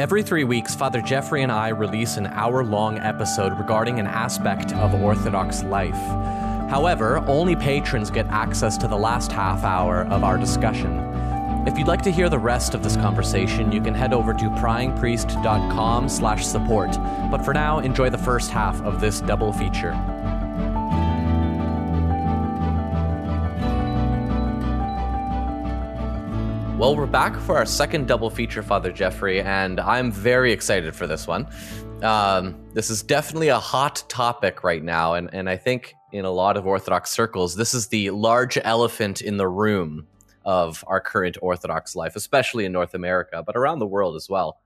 Every three weeks, Father Jeffrey and I release an hour long episode regarding an aspect of Orthodox life. However, only patrons get access to the last half hour of our discussion. If you'd like to hear the rest of this conversation, you can head over to pryingpriest.com slash support. But for now, enjoy the first half of this double feature. Well, we're back for our second double feature, Father Jeffrey, and I'm very excited for this one. Um, this is definitely a hot topic right now, and, and I think in a lot of Orthodox circles, this is the large elephant in the room of our current Orthodox life, especially in North America, but around the world as well.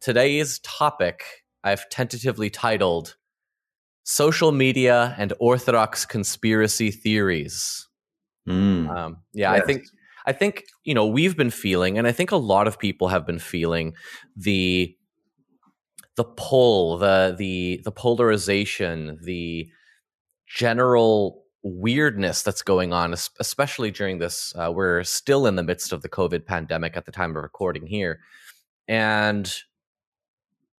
Today's topic I've tentatively titled Social Media and Orthodox Conspiracy Theories. Mm. Um, yeah, yes. I think I think, you know, we've been feeling, and I think a lot of people have been feeling the the pull, the the the polarization, the general weirdness that's going on, especially during this. Uh, we're still in the midst of the COVID pandemic at the time of recording here, and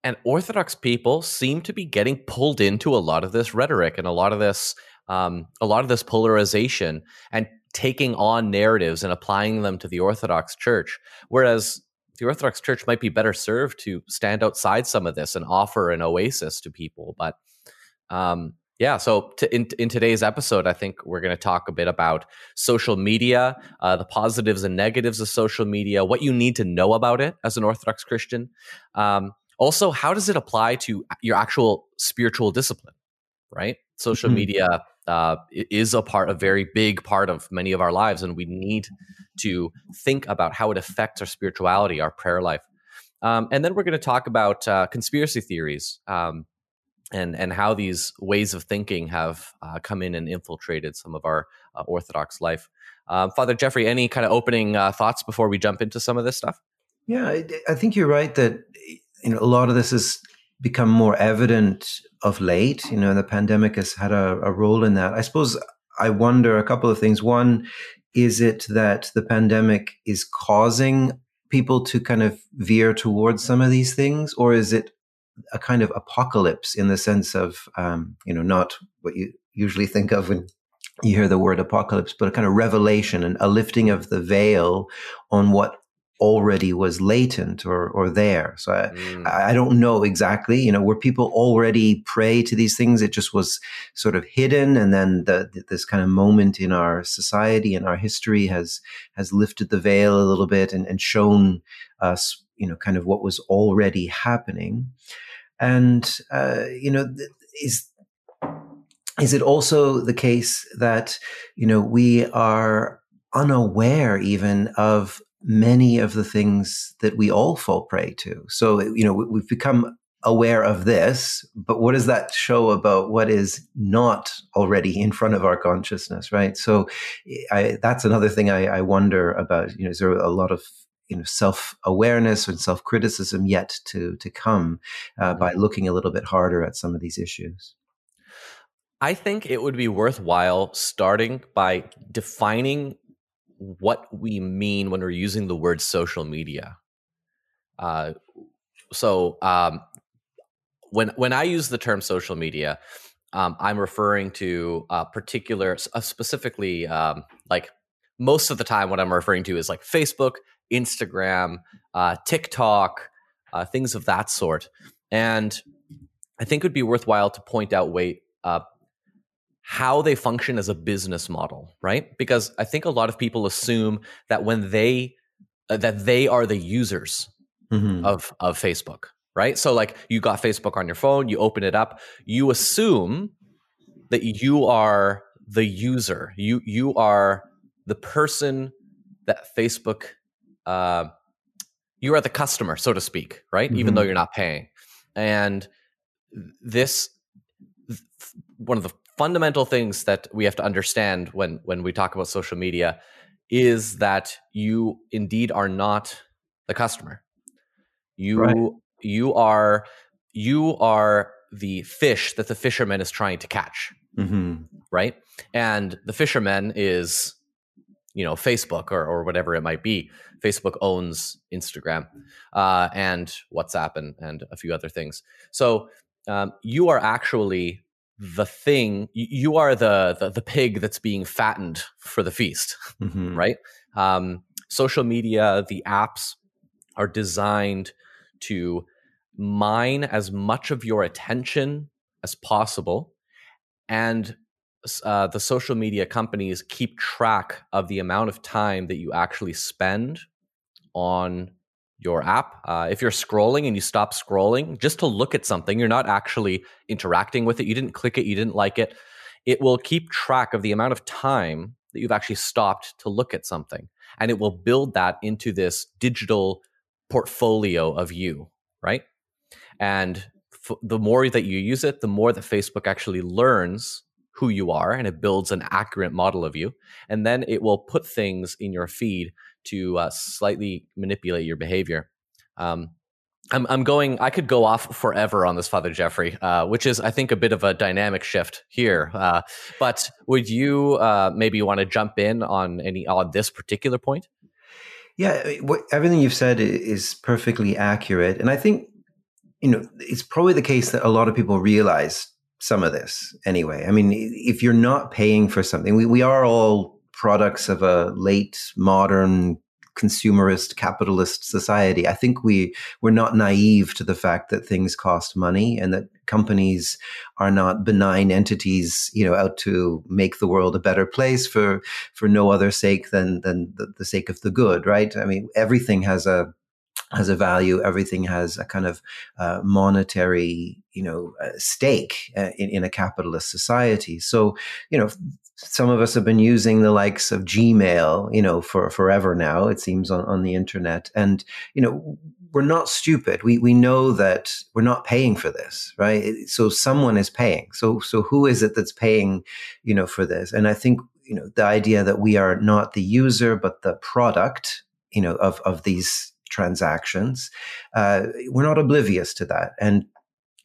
and Orthodox people seem to be getting pulled into a lot of this rhetoric and a lot of this um, a lot of this polarization and taking on narratives and applying them to the Orthodox Church. Whereas the Orthodox Church might be better served to stand outside some of this and offer an oasis to people. But um, yeah, so to, in, in today's episode, I think we're going to talk a bit about social media, uh, the positives and negatives of social media, what you need to know about it as an Orthodox Christian. Um, also, how does it apply to your actual spiritual discipline, right? Social mm-hmm. media uh, is a part, a very big part of many of our lives, and we need to think about how it affects our spirituality, our prayer life. Um, and then we're going to talk about uh, conspiracy theories um, and and how these ways of thinking have uh, come in and infiltrated some of our uh, Orthodox life. Um, Father Jeffrey, any kind of opening uh, thoughts before we jump into some of this stuff? Yeah, I, I think you're right that you know a lot of this has become more evident of late. You know, the pandemic has had a, a role in that. I suppose I wonder a couple of things. One, is it that the pandemic is causing people to kind of veer towards some of these things, or is it a kind of apocalypse in the sense of, um, you know, not what you usually think of when you hear the word apocalypse, but a kind of revelation and a lifting of the veil on what already was latent or or there. So I, mm. I don't know exactly. You know, were people already prey to these things? It just was sort of hidden, and then the, this kind of moment in our society and our history has has lifted the veil a little bit and, and shown us, you know, kind of what was already happening. And uh, you know, is is it also the case that you know we are unaware even of many of the things that we all fall prey to. So, you know, we've become aware of this, but what does that show about what is not already in front of our consciousness, right? So, I, that's another thing I, I wonder about. You know, is there a lot of you know self awareness and self criticism yet to to come uh, by looking a little bit harder at some of these issues? I think it would be worthwhile starting by defining what we mean when we're using the word social media. Uh, so um, when when I use the term social media, um, I'm referring to a particular, uh, specifically um, like most of the time, what I'm referring to is like Facebook, Instagram, uh, TikTok, uh, things of that sort. And I think it would be worthwhile to point out wait, uh, how they function as a business model, right? Because I think a lot of people assume that when they uh, that they are the users mm-hmm. of of Facebook, right? So like you got Facebook on your phone, you open it up, you assume that you are the user. You you are the person that Facebook uh, you are the customer, so to speak, right? Mm-hmm. Even though you're not paying. And this one of the fundamental things that we have to understand when when we talk about social media is that you indeed are not the customer. You right. you are you are the fish that the fisherman is trying to catch. Mm-hmm. Right? And the fisherman is you know Facebook or or whatever it might be. Facebook owns Instagram uh, and WhatsApp and and a few other things. So um, you are actually the thing you are the, the, the pig that's being fattened for the feast mm-hmm. right um, social media the apps are designed to mine as much of your attention as possible and uh, the social media companies keep track of the amount of time that you actually spend on your app. Uh, if you're scrolling and you stop scrolling just to look at something, you're not actually interacting with it. You didn't click it, you didn't like it. It will keep track of the amount of time that you've actually stopped to look at something. And it will build that into this digital portfolio of you, right? And f- the more that you use it, the more that Facebook actually learns who you are and it builds an accurate model of you. And then it will put things in your feed to uh, slightly manipulate your behavior. Um, I'm, I'm going. I could go off forever on this, Father Jeffrey, uh, which is, I think, a bit of a dynamic shift here. Uh, but would you uh, maybe want to jump in on any on this particular point? Yeah, what, everything you've said is perfectly accurate, and I think you know it's probably the case that a lot of people realize some of this anyway. I mean, if you're not paying for something, we we are all products of a late modern consumerist capitalist society. I think we we're not naive to the fact that things cost money and that companies are not benign entities, you know, out to make the world a better place for for no other sake than than the, the sake of the good, right? I mean, everything has a has a value. Everything has a kind of uh, monetary, you know, uh, stake uh, in, in a capitalist society. So, you know, some of us have been using the likes of Gmail, you know, for forever now, it seems on, on the internet. And, you know, we're not stupid. We, we know that we're not paying for this, right? So someone is paying. So, so who is it that's paying, you know, for this? And I think, you know, the idea that we are not the user, but the product, you know, of, of these transactions, uh, we're not oblivious to that. And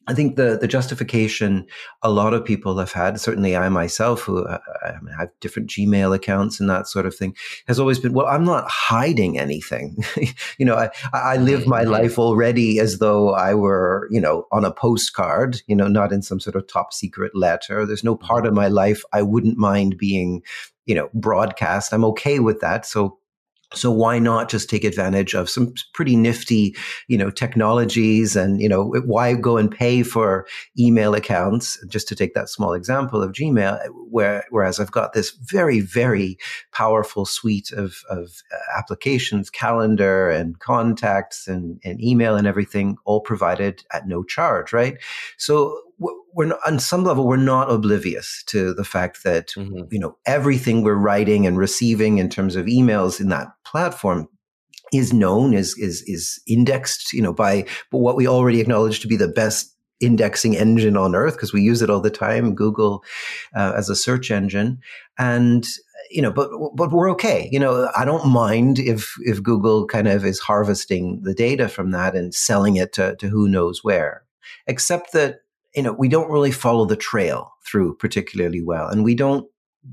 I think the the justification a lot of people have had, certainly I myself, who uh, I have different Gmail accounts and that sort of thing, has always been, well, I'm not hiding anything. you know, I, I live my mm-hmm. life already as though I were, you know, on a postcard, you know, not in some sort of top secret letter. There's no part of my life I wouldn't mind being, you know, broadcast. I'm okay with that. So so why not just take advantage of some pretty nifty, you know, technologies and, you know, why go and pay for email accounts? Just to take that small example of Gmail, where, whereas I've got this very, very powerful suite of, of uh, applications, calendar and contacts and, and email and everything all provided at no charge, right? So we're not, on some level we're not oblivious to the fact that mm-hmm. you know everything we're writing and receiving in terms of emails in that platform is known is is is indexed you know by what we already acknowledge to be the best indexing engine on earth because we use it all the time google uh, as a search engine and you know but but we're okay you know i don't mind if if google kind of is harvesting the data from that and selling it to, to who knows where except that you know, we don't really follow the trail through particularly well. And we don't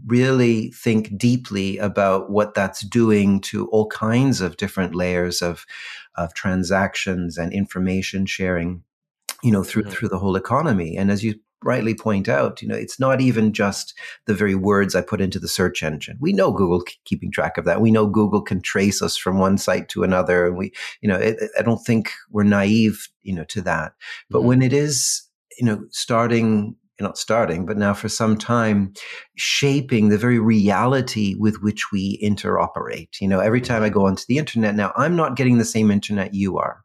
really think deeply about what that's doing to all kinds of different layers of, of transactions and information sharing, you know, through, mm-hmm. through the whole economy. And as you rightly point out, you know, it's not even just the very words I put into the search engine. We know Google keeping track of that. We know Google can trace us from one site to another. And we, you know, it, I don't think we're naive, you know, to that. But mm-hmm. when it is you know, starting not starting, but now for some time, shaping the very reality with which we interoperate. You know, every time I go onto the internet now, I'm not getting the same internet you are.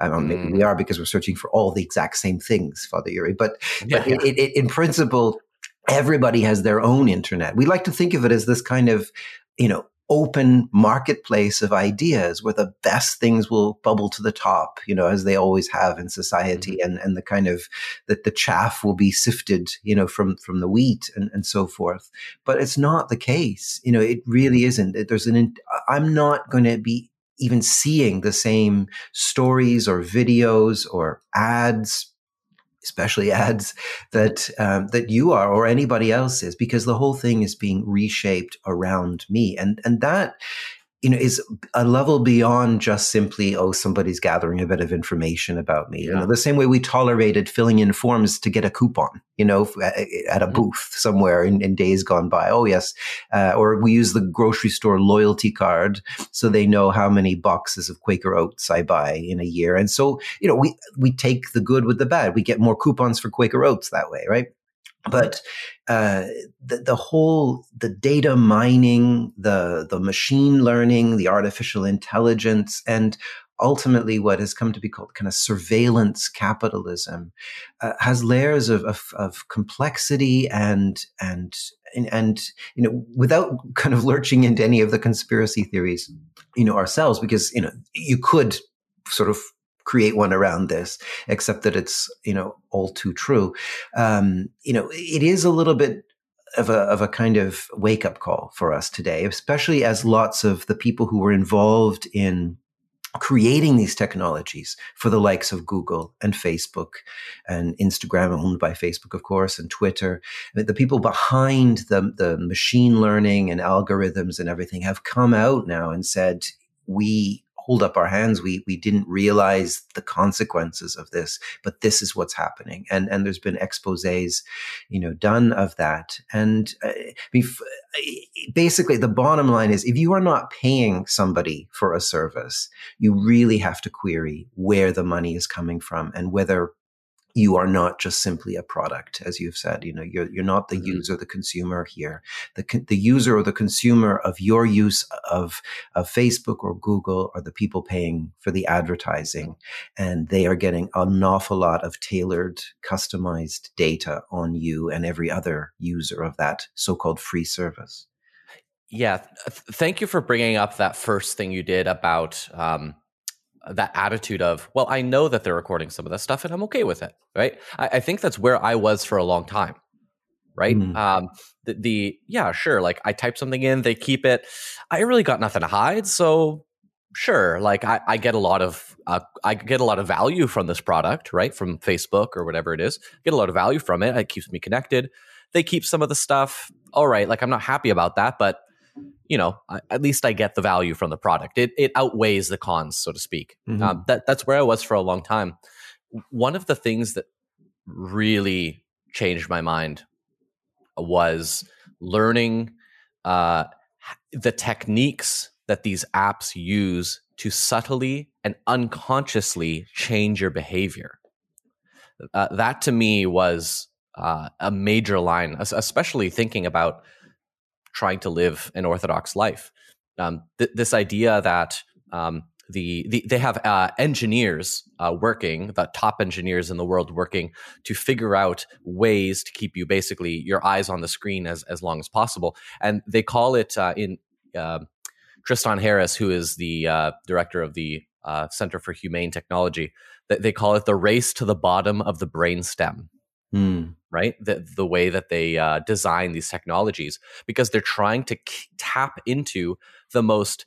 Um, maybe mm. we are because we're searching for all the exact same things, Father Yuri. But, yeah, but It, it, in principle, everybody has their own internet. We like to think of it as this kind of, you know, open marketplace of ideas where the best things will bubble to the top, you know, as they always have in society, mm-hmm. and and the kind of that the chaff will be sifted, you know, from from the wheat and and so forth. But it's not the case, you know. It really isn't. There's an. I'm not going to be even seeing the same stories or videos or ads especially ads that um, that you are or anybody else is because the whole thing is being reshaped around me. And and that you know is a level beyond just simply oh somebody's gathering a bit of information about me. Yeah. you know the same way we tolerated filling in forms to get a coupon you know at a mm-hmm. booth somewhere in, in, days gone by. Oh yes uh, or we use the grocery store loyalty card so they know how many boxes of quaker oats i buy in a year. And so you know we we take the good with the bad. We get more coupons for quaker oats that way right but uh, the, the whole the data mining the the machine learning the artificial intelligence and ultimately what has come to be called kind of surveillance capitalism uh, has layers of, of, of, complexity and and and you know without kind of lurching into any of the conspiracy theories you know ourselves because you know you could sort of create one around this, except that it's, you know, all too true. Um, you know, it is a little bit of a, of a kind of wake up call for us today, especially as lots of the people who were involved in creating these technologies for the likes of Google and Facebook and Instagram, owned by Facebook, of course, and Twitter. the people behind the, the machine learning and algorithms and everything have come out now and said, we hold up our hands. We we didn't realize the consequences of this, but this is what's happening. And and there's been exposés, you know, done of that. And uh, basically, the bottom line is, if you are not paying somebody for a service, you really have to query where the money is coming from and whether you are not just simply a product, as you've said. You know, you're you're not the mm-hmm. user, the consumer here. The the user or the consumer of your use of of Facebook or Google are the people paying for the advertising, and they are getting an awful lot of tailored, customized data on you and every other user of that so-called free service. Yeah, th- thank you for bringing up that first thing you did about. Um, that attitude of, well, I know that they're recording some of this stuff and I'm okay with it, right? I, I think that's where I was for a long time, right? Mm. Um, the, the, yeah, sure, like I type something in, they keep it. I really got nothing to hide, so sure, like I, I get a lot of, uh, I get a lot of value from this product, right? From Facebook or whatever it is, get a lot of value from it. It keeps me connected. They keep some of the stuff. All right, like I'm not happy about that, but you know, at least I get the value from the product. It it outweighs the cons, so to speak. Mm-hmm. Um, that that's where I was for a long time. One of the things that really changed my mind was learning uh, the techniques that these apps use to subtly and unconsciously change your behavior. Uh, that to me was uh, a major line, especially thinking about trying to live an orthodox life. Um, th- this idea that um, the, the, they have uh, engineers uh, working, the top engineers in the world working to figure out ways to keep you basically your eyes on the screen as as long as possible, and they call it uh, in um, Tristan Harris, who is the uh, director of the uh, Center for Humane Technology, that they call it the race to the bottom of the brain stem. Mm. Right, the the way that they uh, design these technologies because they're trying to k- tap into the most,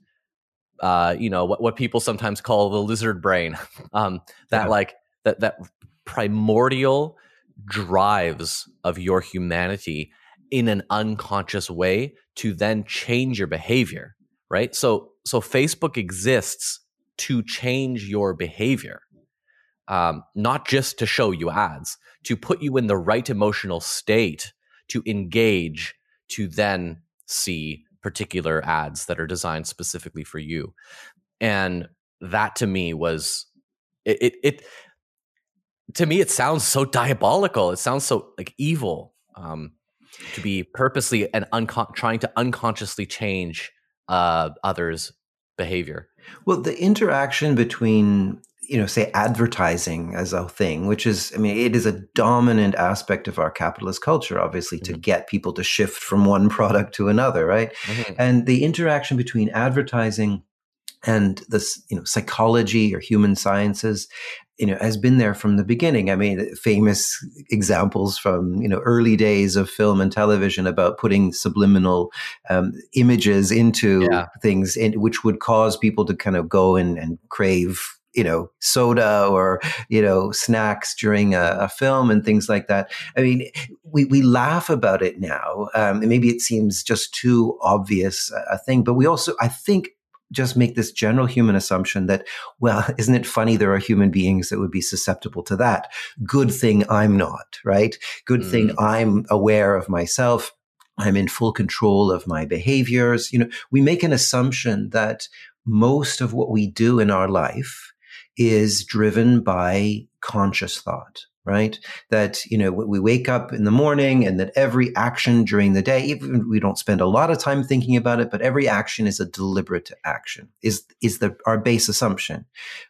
uh, you know, what what people sometimes call the lizard brain, um, that yeah. like that that primordial drives of your humanity in an unconscious way to then change your behavior. Right, so so Facebook exists to change your behavior um, not just to show you ads, to put you in the right emotional state to engage, to then see particular ads that are designed specifically for you. And that to me was it, it, it to me it sounds so diabolical. It sounds so like evil. Um, to be purposely and uncon- trying to unconsciously change uh, others' behavior. Well, the interaction between you know, say advertising as a thing, which is, I mean, it is a dominant aspect of our capitalist culture, obviously, mm-hmm. to get people to shift from one product to another, right? Mm-hmm. And the interaction between advertising and this, you know, psychology or human sciences, you know, has been there from the beginning. I mean, famous examples from, you know, early days of film and television about putting subliminal um, images into yeah. things, in, which would cause people to kind of go and, and crave you know soda or you know snacks during a, a, film and things like that i mean we, we laugh about it now um, and maybe it seems just too obvious a thing but we also i think just make this general human assumption that well isn't it funny there are human beings that would be susceptible to that good thing i'm not right good mm. thing i'm aware of myself I'm in full control of my behaviors. You know, we make an assumption that most of what we do in our life is driven by conscious thought right? That you know we wake up in the morning and that every action during the day even we don't spend a lot of time thinking about it but every action is a deliberate action is is the our base assumption.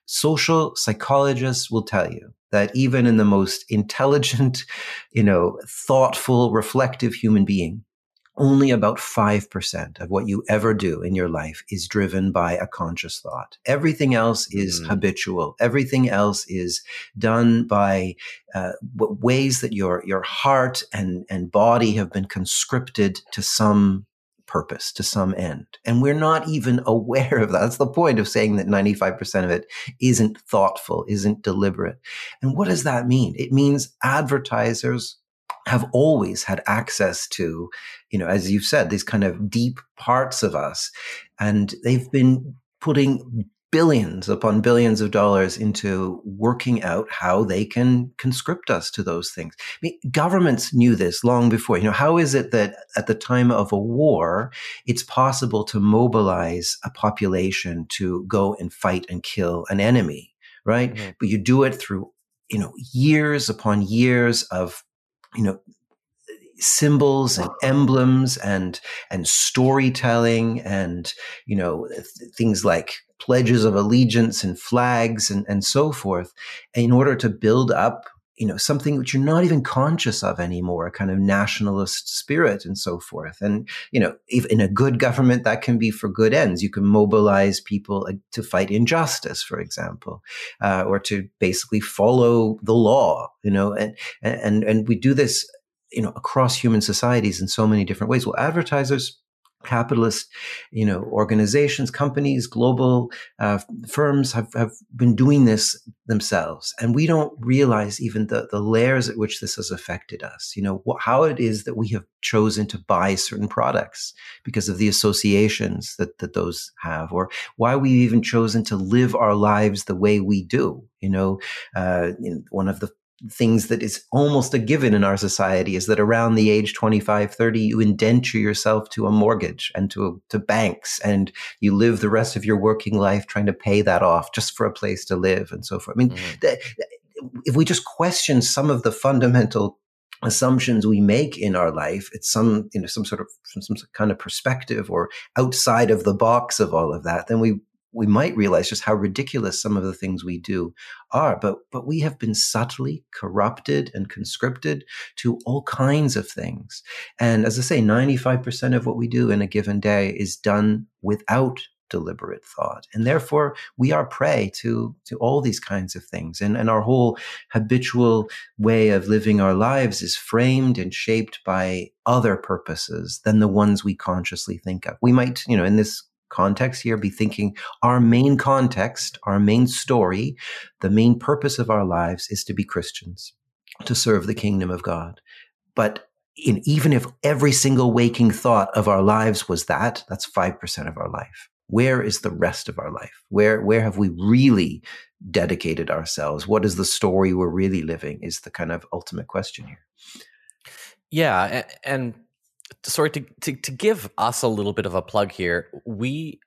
Social psychologists will tell you that even in the most intelligent you know thoughtful reflective human being only about 5% of what you ever do in your life is driven by a conscious thought. Everything else is mm. habitual. Everything else is done by uh, ways that your, your heart and, and body have been conscripted to some purpose, to some end. And we're not even aware of that. That's the point of saying that 95% of it isn't thoughtful, isn't deliberate. And what does that mean? It means advertisers have always had access to, you know, as you've said, these kind of deep parts of us. And they've been putting billions upon billions of dollars into working out how they can conscript us to those things. I mean, governments knew this long before. You know, how is it that at the time of a war, it's possible to mobilize a population to go and fight and kill an enemy, right? Mm-hmm. But you do it through, you know, years upon years of you know symbols and emblems and and storytelling and you know th- things like pledges of allegiance and flags and, and so forth in order to build up you know something which you're not even conscious of anymore a kind of nationalist spirit and so forth. And you know in a good government that can be for good ends. You can mobilize people to fight injustice for example uh, or to basically follow the law you know and and and we do this you know across human societies in so many different ways. Well advertisers capitalist, you know, organizations, companies, global uh, firms have, have been doing this themselves. And we don't realize even the, the layers at which this has affected us, you know, wh- how it is that we have chosen to buy certain products because of the associations that, that those have, or why we've even chosen to live our lives the way we do. You know, uh, one of the things that is almost a given in our society is that around the age 25 30 you indenture yourself to a mortgage and to to banks and you live the rest of your working life trying to pay that off just for a place to live and so forth i mean mm-hmm. if we just question some of the fundamental assumptions we make in our life it's some you know some sort of some, some kind of perspective or outside of the box of all of that then we we might realize just how ridiculous some of the things we do are but but we have been subtly corrupted and conscripted to all kinds of things. And as i say 95% of what we do in a given day is done without deliberate thought. And therefore we are prey to to all these kinds of things. And and our whole habitual way of living our lives is framed and shaped by other purposes than the ones we consciously think of. We might you know in this context here be thinking our main context, our main story, the main purpose of our lives is to be Christians, to serve the kingdom of God. But in, even if every single waking thought of our lives was that, that's 5% of our life. Where is the rest of our life? Where, where have we really dedicated ourselves? What is the story we're really living is the kind of ultimate question here. Yeah. And sorry to, to to give us a little bit of a plug here. We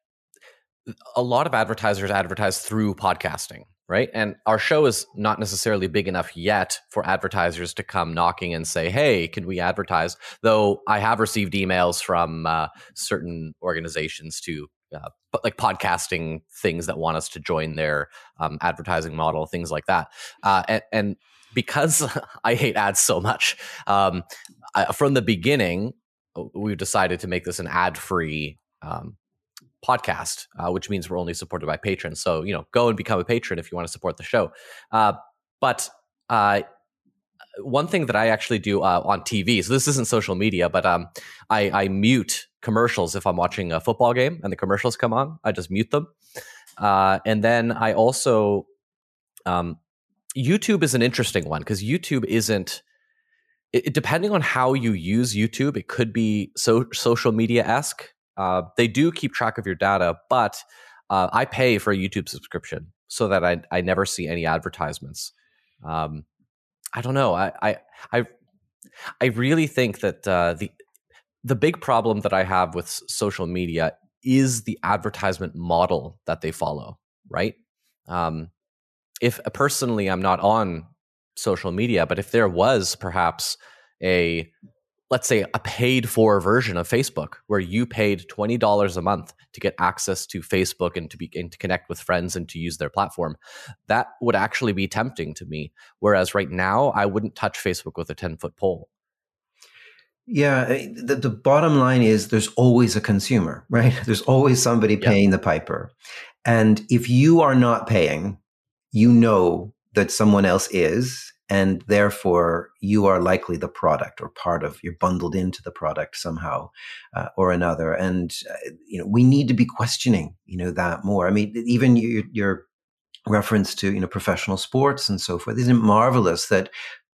a lot of advertisers advertise through podcasting, right? And our show is not necessarily big enough yet for advertisers to come knocking and say, "Hey, can we advertise?" Though I have received emails from uh, certain organizations to uh, like podcasting things that want us to join their um, advertising model, things like that. Uh, and, and, because I hate ads so much, um, I, from the beginning, we've decided to make this an ad-free um, podcast, uh, which means we're only supported by patrons. So you know, go and become a patron if you want to support the show. Uh, but uh, one thing that I actually do uh, on TV, so this isn't social media, but um, I, I, mute commercials if I'm watching a football game and the commercials come on. I just mute them, uh, and then I also um, YouTube is an interesting one because YouTube isn't. It, depending on how you use YouTube, it could be so social media esque. Uh, they do keep track of your data, but uh, I pay for a YouTube subscription so that I I never see any advertisements. Um, I don't know. I I I, I really think that uh, the the big problem that I have with social media is the advertisement model that they follow. Right. Um, if personally I'm not on social media, but if there was perhaps a let's say a paid for version of Facebook where you paid $20 a month to get access to Facebook and to be and to connect with friends and to use their platform that would actually be tempting to me. Whereas right now I wouldn't touch Facebook with a 10 foot pole. Yeah eh, the, the bottom line is there's always a consumer right? There's always somebody paying the piper. And if you are not paying you know that someone else is and therefore you are likely the product or part of you're bundled into the product somehow uh, or another. And uh, you know we need to be questioning you know that more. I mean even your, your reference to you know professional sports and so forth isn't marvelous that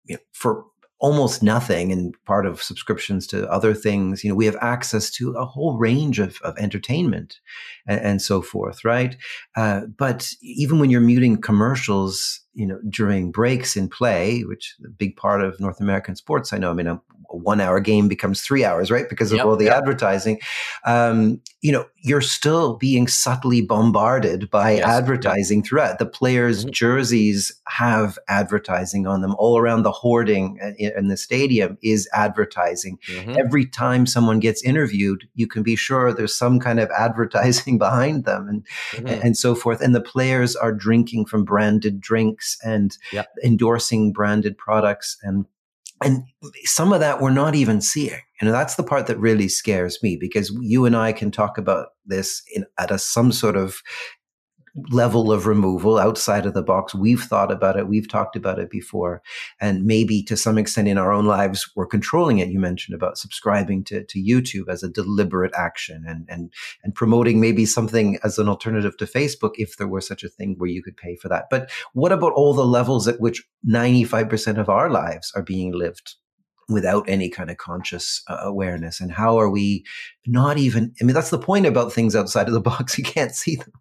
you know, for almost nothing and part of subscriptions to other things you know we have access to a whole range of, of entertainment and, and so forth right? Uh, but even when you're muting commercials you know during breaks in play which is a big part of north american sports i know i mean a, one hour game becomes three hours right because of yep, all the yep. advertising um, you know you're still being subtly bombarded by yes, advertising yep. throughout the players mm-hmm. jerseys have advertising on them all around the hoarding uh, in the stadium is advertising mm-hmm. every time someone gets interviewed you can be sure there's some kind of advertising behind them and mm-hmm. and so forth and the players are drinking from branded drinks and yep. endorsing branded products and and some of that we're not even seeing you know that's the part that really scares me because you and i can talk about this in, at a some sort of level of removal outside of the box. We've thought about it. We've talked about it before. And maybe to some extent in our own lives, we're controlling it. You mentioned about subscribing to, to YouTube as a deliberate action and, and, and promoting maybe something as an alternative to Facebook if there were such a thing where you could pay for that. But what about all the levels at which 95% of our lives are being lived without any kind of conscious uh, awareness and how are we not even i mean that's the point about things outside of the box you can't see them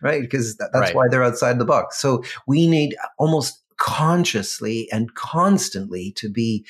right? Because that, that's right. why they're outside the box. So we need almost consciously and constantly to be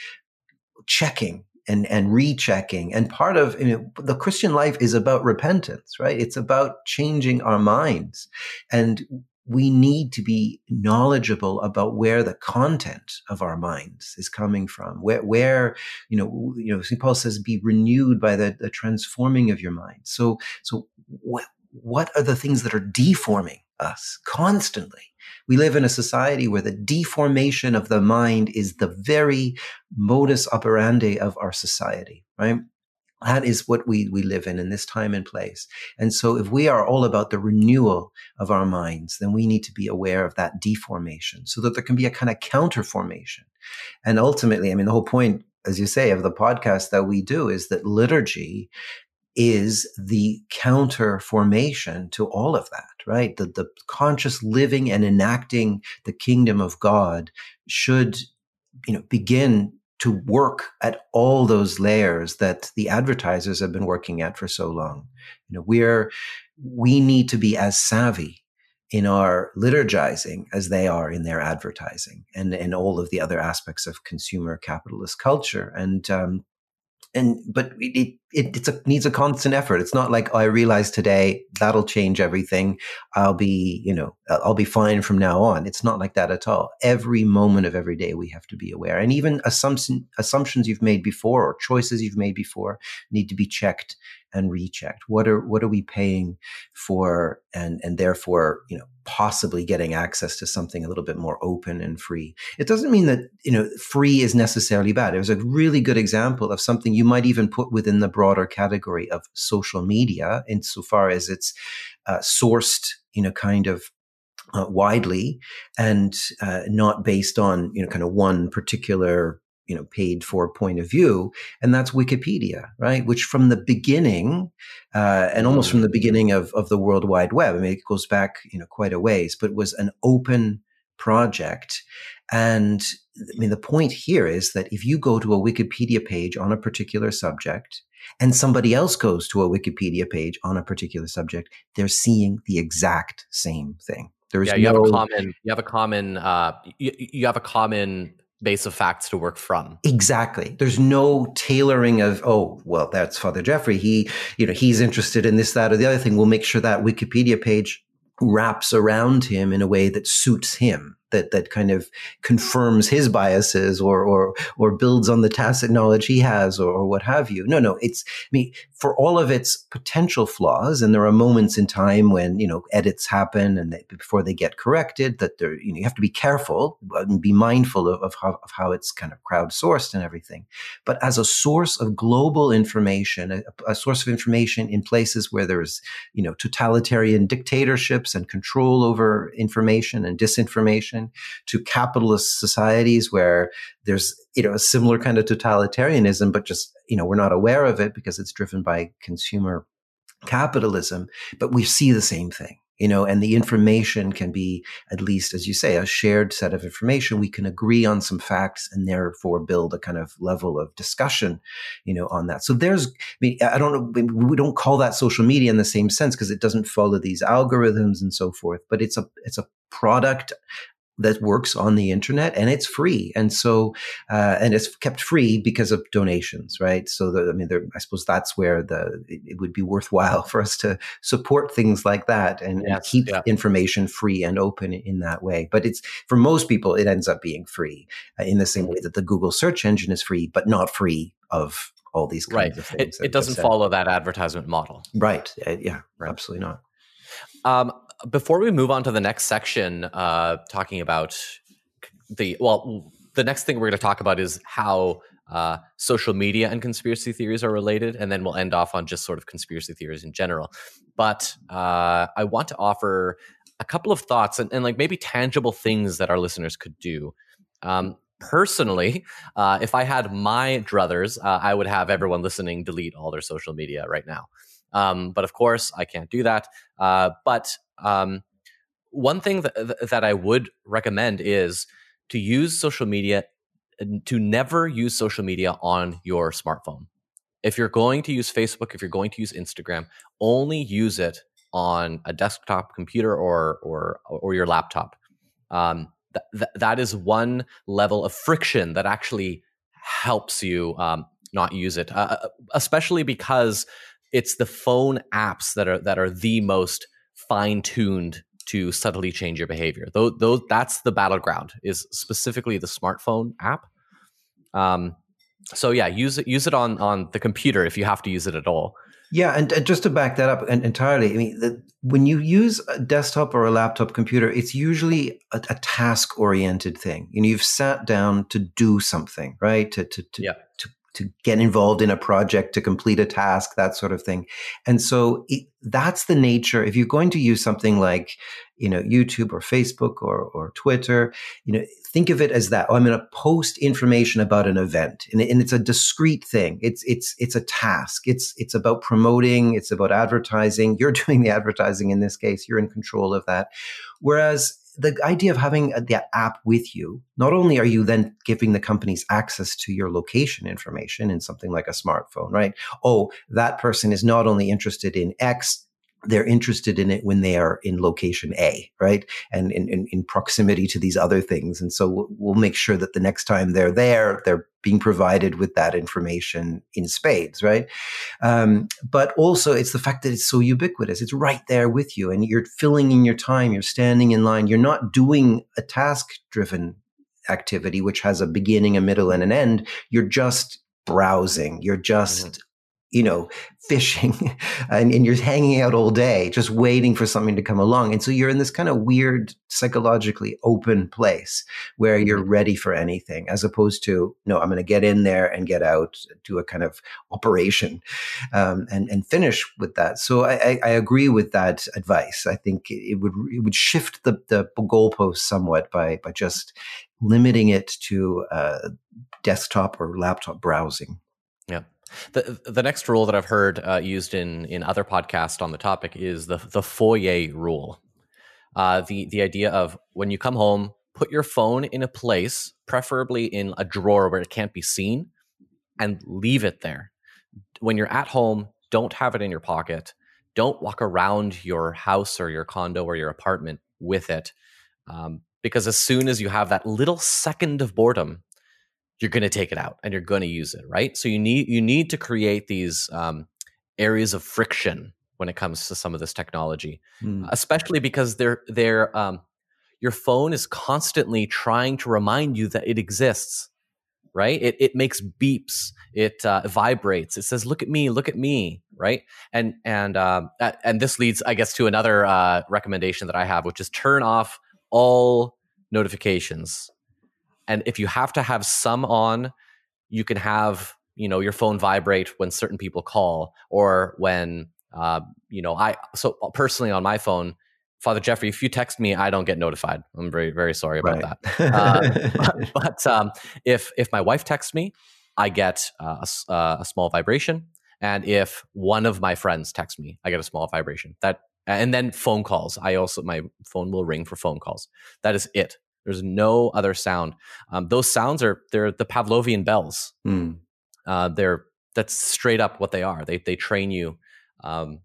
checking and and rechecking and part of you know, the christian life is about repentance right? It's about changing our minds and we need to be knowledgeable about where the content of our minds is coming from where where you know you know st paul says be renewed by the, the transforming of your mind. So so what what are the things that are deforming us constantly? We live in a society where the deformation of the mind is the very modus operandi of our society right that is what we, we live in in this time and place. And so if we are all about the renewal of our minds, then we need to be aware of that deformation so that there can be a kind of counter formation. And ultimately, I mean, the whole point, as you say, of the podcast that we do is that liturgy is the counter formation to all of that, right? The, the conscious living and enacting the kingdom of God should, you know, begin to work at all those layers that the advertisers have been working at for so long. You know, we're, we need to be as savvy in our liturgizing as they are in their advertising and, and all of the other aspects of consumer capitalist culture. And, um, and, but it, it a, needs a constant effort. It's not like oh, I realize today that'll change everything. I'll be, you know, I'll be fine from now on. It's not like that at all. Every moment of every day, we have to be aware, and even assumption, assumptions you've made before or choices you've made before need to be checked and rechecked. What are what are we paying for, and and therefore, you know, possibly getting access to something a little bit more open and free. It doesn't mean that, you know, free is necessarily bad. It was a really good example of something you might even put within the broader category of social media insofar as it's uh, sourced, you know, kind of uh, widely and uh, not based on, you know, kind of one particular you know paid for point of view and that's wikipedia right which from the beginning uh, and almost from the mm. beginning of, of the world wide web i mean it goes back you know quite a ways but was an open project and i mean the point here is that if you go to a wikipedia page on a particular subject and somebody else goes to a wikipedia page on a particular subject they're seeing the exact same thing there's yeah, you no, have a common you have a common uh, you, you have a common base of facts to work from. Exactly. There's no tailoring of, oh, well, that's Father Jeffrey. He, you know, he's interested in this, that, or the other thing. We'll make sure that Wikipedia page wraps around him in a way that suits him that that kind of confirms his biases or or or builds on the tacit knowledge he has or, or, what have you. No, no, it's I mean for all of its potential flaws, and there are moments in time when you know edits happen and they, before they get corrected, that there you know you have to be careful and be mindful of, of how of how it's kind of crowdsourced and everything. But as a source of global information, a, a source of information in places where there's you know totalitarian dictatorships and control over information and disinformation to capitalist societies where there's you know a similar kind of totalitarianism but just you know we're not aware of it because it's driven by consumer capitalism but we see the same thing you know and the information can be at least as you say a shared set of information. We can agree on some facts and therefore build a kind of level of discussion you know on that. So there's i mean i don't know we don't call that social media in the same sense because it doesn't follow these algorithms and so forth but it's a it's a product that works on the internet and it's free. And so uh, and it's kept free because of donations right? So the, i mean there, i suppose that's where the it, would be worthwhile for us to support things like that and, yes, and keep yeah. information free and open in that way. But it's for most people it ends up being free uh, in the same way that the google search engine is free but not free of all these kinds right. of things it, it doesn't follow that advertisement model. Right. Uh, yeah right. absolutely not. Um, before we move on to the next section, uh, talking about the well, the next thing we're going to talk about is how uh, social media and conspiracy theories are related, and then we'll end off on just sort of conspiracy theories in general. But uh, I want to offer a couple of thoughts and, and, like maybe tangible things that our listeners could do. Um, personally, uh, if I had my druthers, uh, I would have everyone listening delete all their social media right now. Um, but of course, I can't do that. Uh, but um, one thing that, that I would recommend is to use social media, to never use social media on your smartphone. If you're going to use Facebook, if you're going to use Instagram, only use it on a desktop computer or or or your laptop. Um, th- th- that is one level of friction that actually helps you um, not use it, uh, uh especially because it's the phone apps that are that are the most fine tuned to subtly change your behavior. Though, though that's the battleground is specifically the smartphone app. Um, so yeah, use it use it on on the computer if you have to use it at all. Yeah, and, and just to back that up entirely, I mean, the, when you use a desktop or a laptop computer, it's usually a, a task oriented thing. You know, you've sat down to do something, right? To to to, yeah. to to get involved in a project, to complete a task, that sort of thing. And so it, that's the nature. If you're going to use something like, you know, YouTube or Facebook or, or Twitter, you know, think of it as that. Oh, I'm going to post information about an event and, and it's a discrete thing. It's, it's, it's a task. It's, it's about promoting. It's about advertising. You're doing the advertising in this case. You're in control of that. Whereas the idea of having uh, that app with you, not only are you then giving the companies access to your location information in something like a smartphone, right? Oh, that person is not only interested in X, they're interested in it when they are in location A, right? And in, in, in, proximity to these other things. And so we'll, we'll, make sure that the next time they're there, they're being provided with that information in spades, right? Um, but also it's the fact that it's so ubiquitous. It's right there with you and you're filling in your time. You're standing in line. You're not doing a task driven activity, which has a beginning, a middle, and an end. You're just browsing. You're just mm-hmm you know, fishing and, and, you're hanging out all day just waiting for something to come along. And so you're in this kind of weird, psychologically open place where you're mm-hmm. ready for anything, as opposed to, no, I'm going to get in there and get out, do a kind of operation um, and, and finish with that. So I, I, agree with that advice. I think it would, it would shift the, the goalpost somewhat by, by just limiting it to uh, desktop or laptop browsing. Yeah. The the next rule that I've heard uh, used in in other podcasts on the topic is the the foyer rule. Uh, the the idea of when you come home, put your phone in a place, preferably in a drawer where it can't be seen, and leave it there. When you're at home, don't have it in your pocket. Don't walk around your house or your condo or your apartment with it, um, because as soon as you have that little second of boredom, you're going to take it out and you're going to use it, right? So you need you need to create these um, areas of friction when it comes to some of this technology, mm. especially because they're they're um, your phone is constantly trying to remind you that it exists, right? It it makes beeps, it uh, vibrates, it says, "Look at me, look at me," right? And and um, and this leads, I guess, to another uh, recommendation that I have, which is turn off all notifications and if you have to have some on, you can have you know your phone vibrate when certain people call or when uh, you know I so personally on my phone. Father Jeffrey, if you text me, I don't get notified. I'm very, very sorry about right. that. Uh, but, but um, if if my wife texts me, I get uh, a, uh, a, small vibration, and if one of my friends texts me, I get a small vibration. That and then phone calls. I also my phone will ring for phone calls. That is it. There's no other sound. Um, those sounds are they're the Pavlovian bells. Mm. Uh, they're that's straight up what they are. They they train you. Um,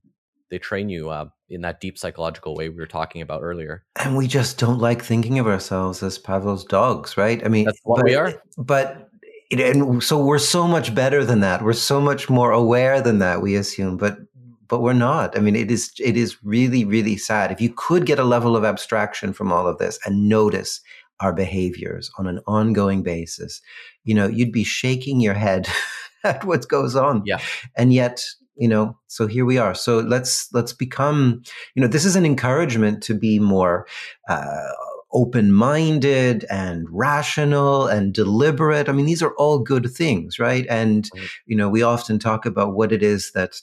they train you uh, in that deep psychological way we were talking about earlier. And we just don't like thinking of ourselves as Pavlov's dogs, right? I mean, that's what but, we are. But and so we're so much better than that. We're so much more aware than that. We assume, but but we're not. I mean, it is it is really really sad. If you could get a level of abstraction from all of this and notice our behaviors on an ongoing basis, you know, you'd be shaking your head at what goes on. Yeah. And yet, you know, so here we are. So let's let's become, you know, this is an encouragement to be more uh, open minded and rational and deliberate. I mean, these are all good things, right? And, you know, we often talk about what it is that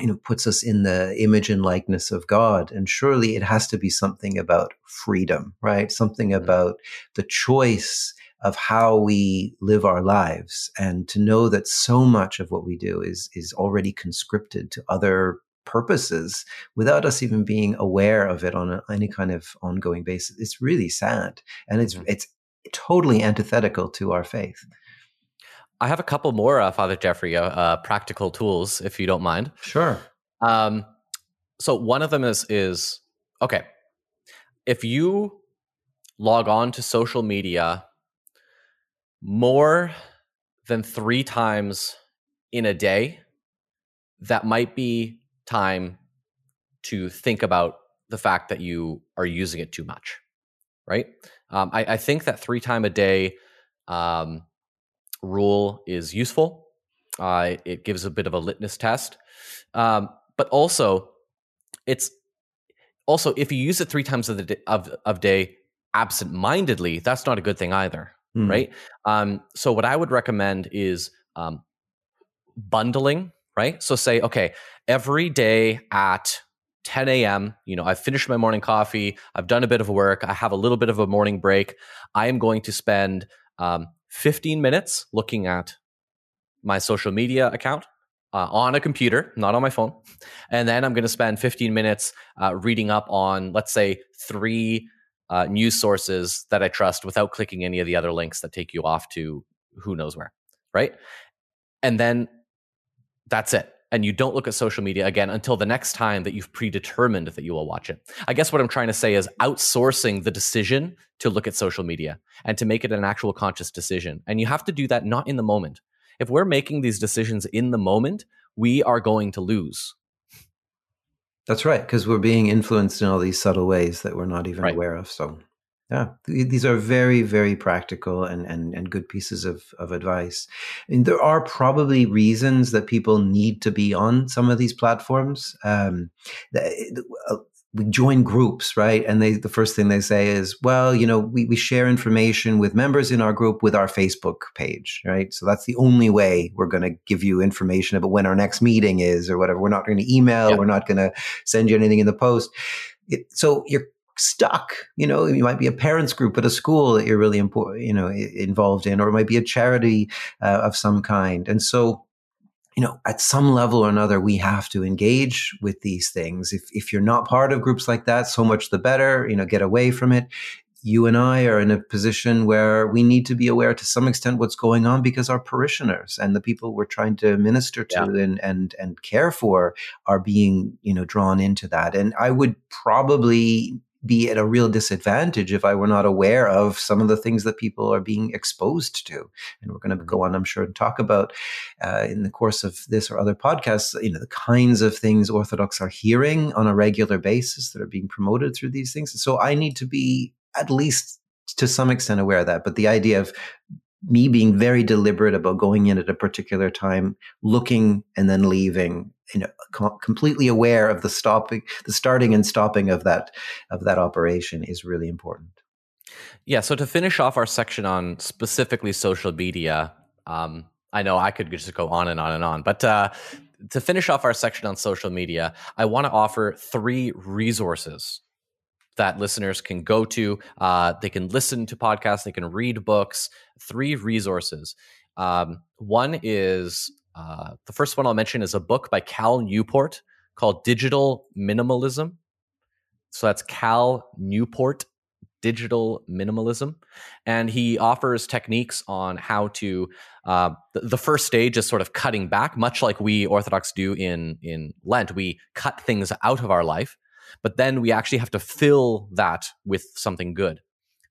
you know puts us in the image and likeness of god. And surely it has to be something about freedom right? Something mm-hmm. about the choice of how we live our lives. And to know that so much of what we do is is already conscripted to other purposes without us even being aware of it on a, any kind of ongoing basis it's really sad. And it's mm-hmm. it's totally antithetical to our faith I have a couple more, uh, Father Jeffrey, uh, uh, practical tools, if you don't mind. Sure. Um, so one of them is is okay. If you log on to social media more than three times in a day, that might be time to think about the fact that you are using it too much, right? Um, I, I, think that three time a day um, rule is useful. Uh, it gives a bit of a litmus test, um, but also it's also if you use it three times of the day, of, of day absent-mindedly, that's not a good thing either, mm. right? Um, so what I would recommend is um, bundling, right? So say, okay, every day at 10 a.m. You know, I've finished my morning coffee. I've done a bit of work. I have a little bit of a morning break. I am going to spend um, 15 minutes looking at my social media account uh, on a computer, not on my phone. And then I'm going to spend 15 minutes uh, reading up on, let's say, three uh, news sources that I trust without clicking any of the other links that take you off to who knows where. Right. And then that's it. And you don't look at social media again until the next time that you've predetermined that you will watch it. I guess what I'm trying to say is outsourcing the decision to look at social media and to make it an actual conscious decision. And you have to do that not in the moment. If we're making these decisions in the moment, we are going to lose. That's right, because we're being influenced in all these subtle ways that we're not even right. aware of. So yeah, these are very, very practical and, and, and good pieces of, of advice. And there are probably reasons that people need to be on some of these platforms. Um, uh, we join groups, right? And they, the first thing they say is, well, you know, we, we share information with members in our group with our Facebook page, right? So that's the only way we're going to give you information about when our next meeting is or whatever. We're not going to email. Yep. We're not going to send you anything in the post. It, so you're stuck. You know, you might be a parents group at a school that you're really important, you know, involved in, or it might be a charity uh, of some kind. And so, you know, at some level or another, we have to engage with these things. If if you're not part of groups like that, so much the better. You know, get away from it. You and I are in a position where we need to be aware to some extent what's going on because our parishioners and the people we're trying to minister to yeah. and and and care for are being you know drawn into that. And I would probably be at a real disadvantage if I were not aware of some of the things that people are being exposed to. And we're going to mm-hmm. go on, I'm sure, and talk about uh, in the course of this or other podcasts, you know, the kinds of things Orthodox are hearing on a regular basis that are being promoted through these things. So I need to be at least to some extent aware of that. But the idea of me being very deliberate about going in at a particular time, looking and then leaving, you know, com- completely aware of the stopping, the starting and stopping of that of that operation is really important. Yeah. So to finish off our section on specifically social media, um, I know I could just go on and on and on, but uh, to finish off our section on social media, I want to offer three resources that listeners can go to. Uh, they can listen to podcasts, they can read books. Three resources. Um, one is uh, the first one I'll mention is a book by Cal Newport called Digital Minimalism. So that's Cal Newport, Digital Minimalism. And he offers techniques on how to, uh, the, the, first stage is sort of cutting back, much like we Orthodox do in, in Lent. We cut things out of our life but then we actually have to fill that with something good.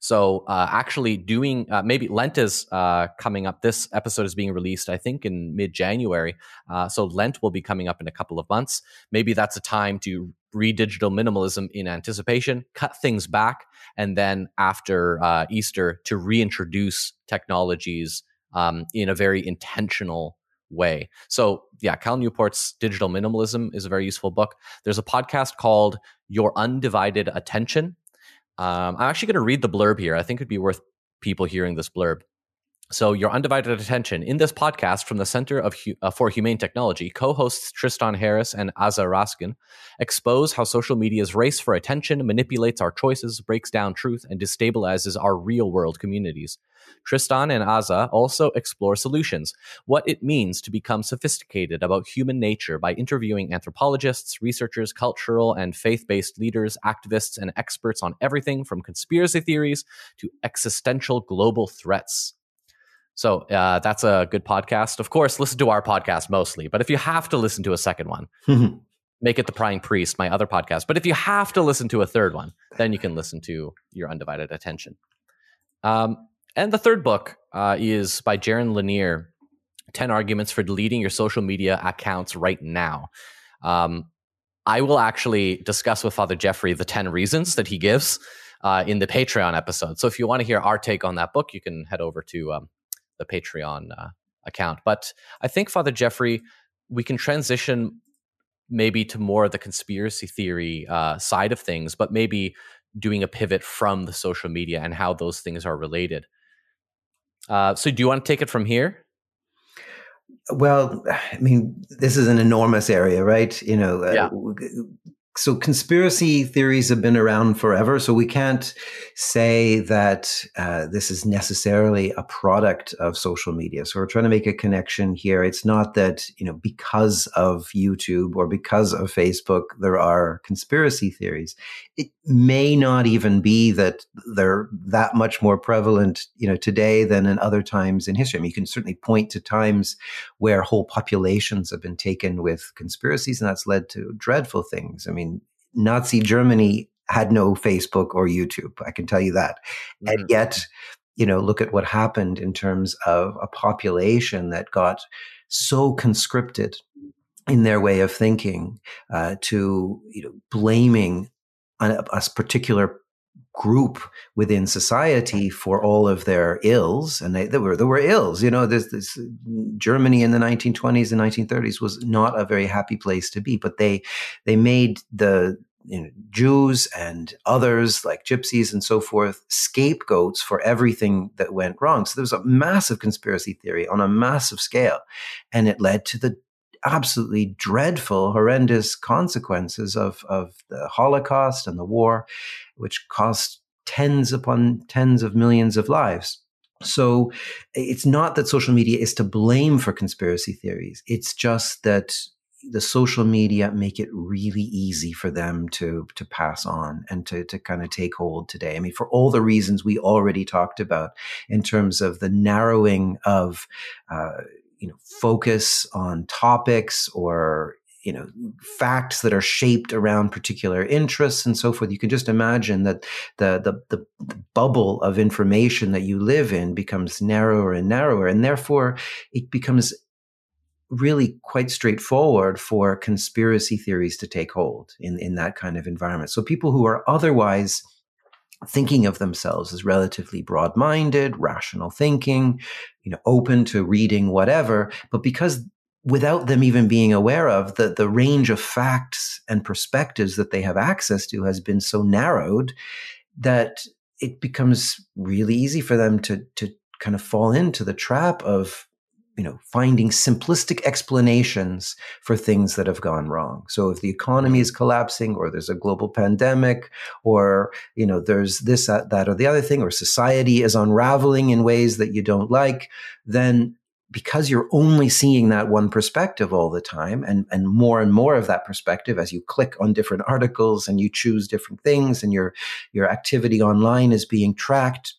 So uh, actually doing uh, maybe Lent is uh, coming up. This episode is being released, I think, in mid January. Uh, so Lent will be coming up in a couple of months. Maybe that's a time to read digital minimalism in anticipation, cut things back, and then after uh, Easter to reintroduce technologies um, in a very intentional way. So, yeah, Cal Newport's Digital Minimalism is a very useful book. There's a podcast called Your Undivided Attention. Um, I'm actually going to read the blurb here. I think it'd be worth people hearing this blurb. So, your undivided attention in this podcast from the Center of uh, for Humane Technology, co-hosts Tristan Harris and Aza Raskin expose how social media's race for attention manipulates our choices, breaks down truth, and destabilizes our real-world communities. Tristan and Aza also explore solutions, what it means to become sophisticated about human nature by interviewing anthropologists, researchers, cultural and faith-based leaders, activists, and experts on everything from conspiracy theories to existential global threats. So uh, that's a good podcast. Of course, listen to our podcast mostly, but if you have to listen to a second one, make it the Prying Priest, my other podcast. But if you have to listen to a third one, then you can listen to Your Undivided Attention. Um, and the third book uh, is by Jaron Lanier 10 Arguments for Deleting Your Social Media Accounts Right Now. Um, I will actually discuss with Father Jeffrey the 10 reasons that he gives uh, in the Patreon episode. So if you want to hear our take on that book, you can head over to um, the Patreon uh, account. But I think, Father Jeffrey, we can transition maybe to more of the conspiracy theory uh, side of things, but maybe doing a pivot from the social media and how those things are related. Uh, so, do you want to take it from here? Well, I mean, this is an enormous area, right? You know, uh, so conspiracy theories have been around forever. So we can't say that uh, this is necessarily a product of social media. So we're trying to make a connection here. It's not that you know because of YouTube or because of Facebook there are conspiracy theories. It may not even be that they're that much more prevalent, you know, today than in other times in history. I mean, you can certainly point to times where whole populations have been taken with conspiracies, and that's led to dreadful things. I mean Nazi Germany had no Facebook or YouTube. I can tell you that. Mm-hmm. And yet, you know, look at what happened in terms of a population that got so conscripted in their way of thinking uh, to you know blaming a, a particular group within society for all of their ills and they, there were there were ills you know this, this germany in the 1920s and 1930s was not a very happy place to be but they they made the you know, Jews and others like gypsies and so forth scapegoats for everything that went wrong. So there was a massive conspiracy theory on a massive scale, and it led to the absolutely dreadful, horrendous consequences of, of the Holocaust and the war, which cost tens upon tens of millions of lives. So it's not that social media is to blame for conspiracy theories. It's just that the social media make it really easy for them to to pass on and to to kind of take hold today. I mean, for all the reasons we already talked about in terms of the narrowing of uh, you know focus on topics or you know facts that are shaped around particular interests and so forth. You can just imagine that the, the the, bubble of information that you live in becomes narrower and narrower and therefore it becomes really quite straightforward for conspiracy theories to take hold in in that kind of environment. So people who are otherwise thinking of themselves as relatively broad-minded, rational thinking, you know, open to reading whatever, but because without them even being aware of the the range of facts and perspectives that they have access to has been so narrowed that it becomes really easy for them to to kind of fall into the trap of you know, finding simplistic explanations for things that have gone wrong. So if the economy is collapsing or there's a global pandemic or, you know, there's this, that, or the other thing, or society is unraveling in ways that you don't like, then because you're only seeing that one perspective all the time and, and more and more of that perspective as you click on different articles and you choose different things and your, your activity online is being tracked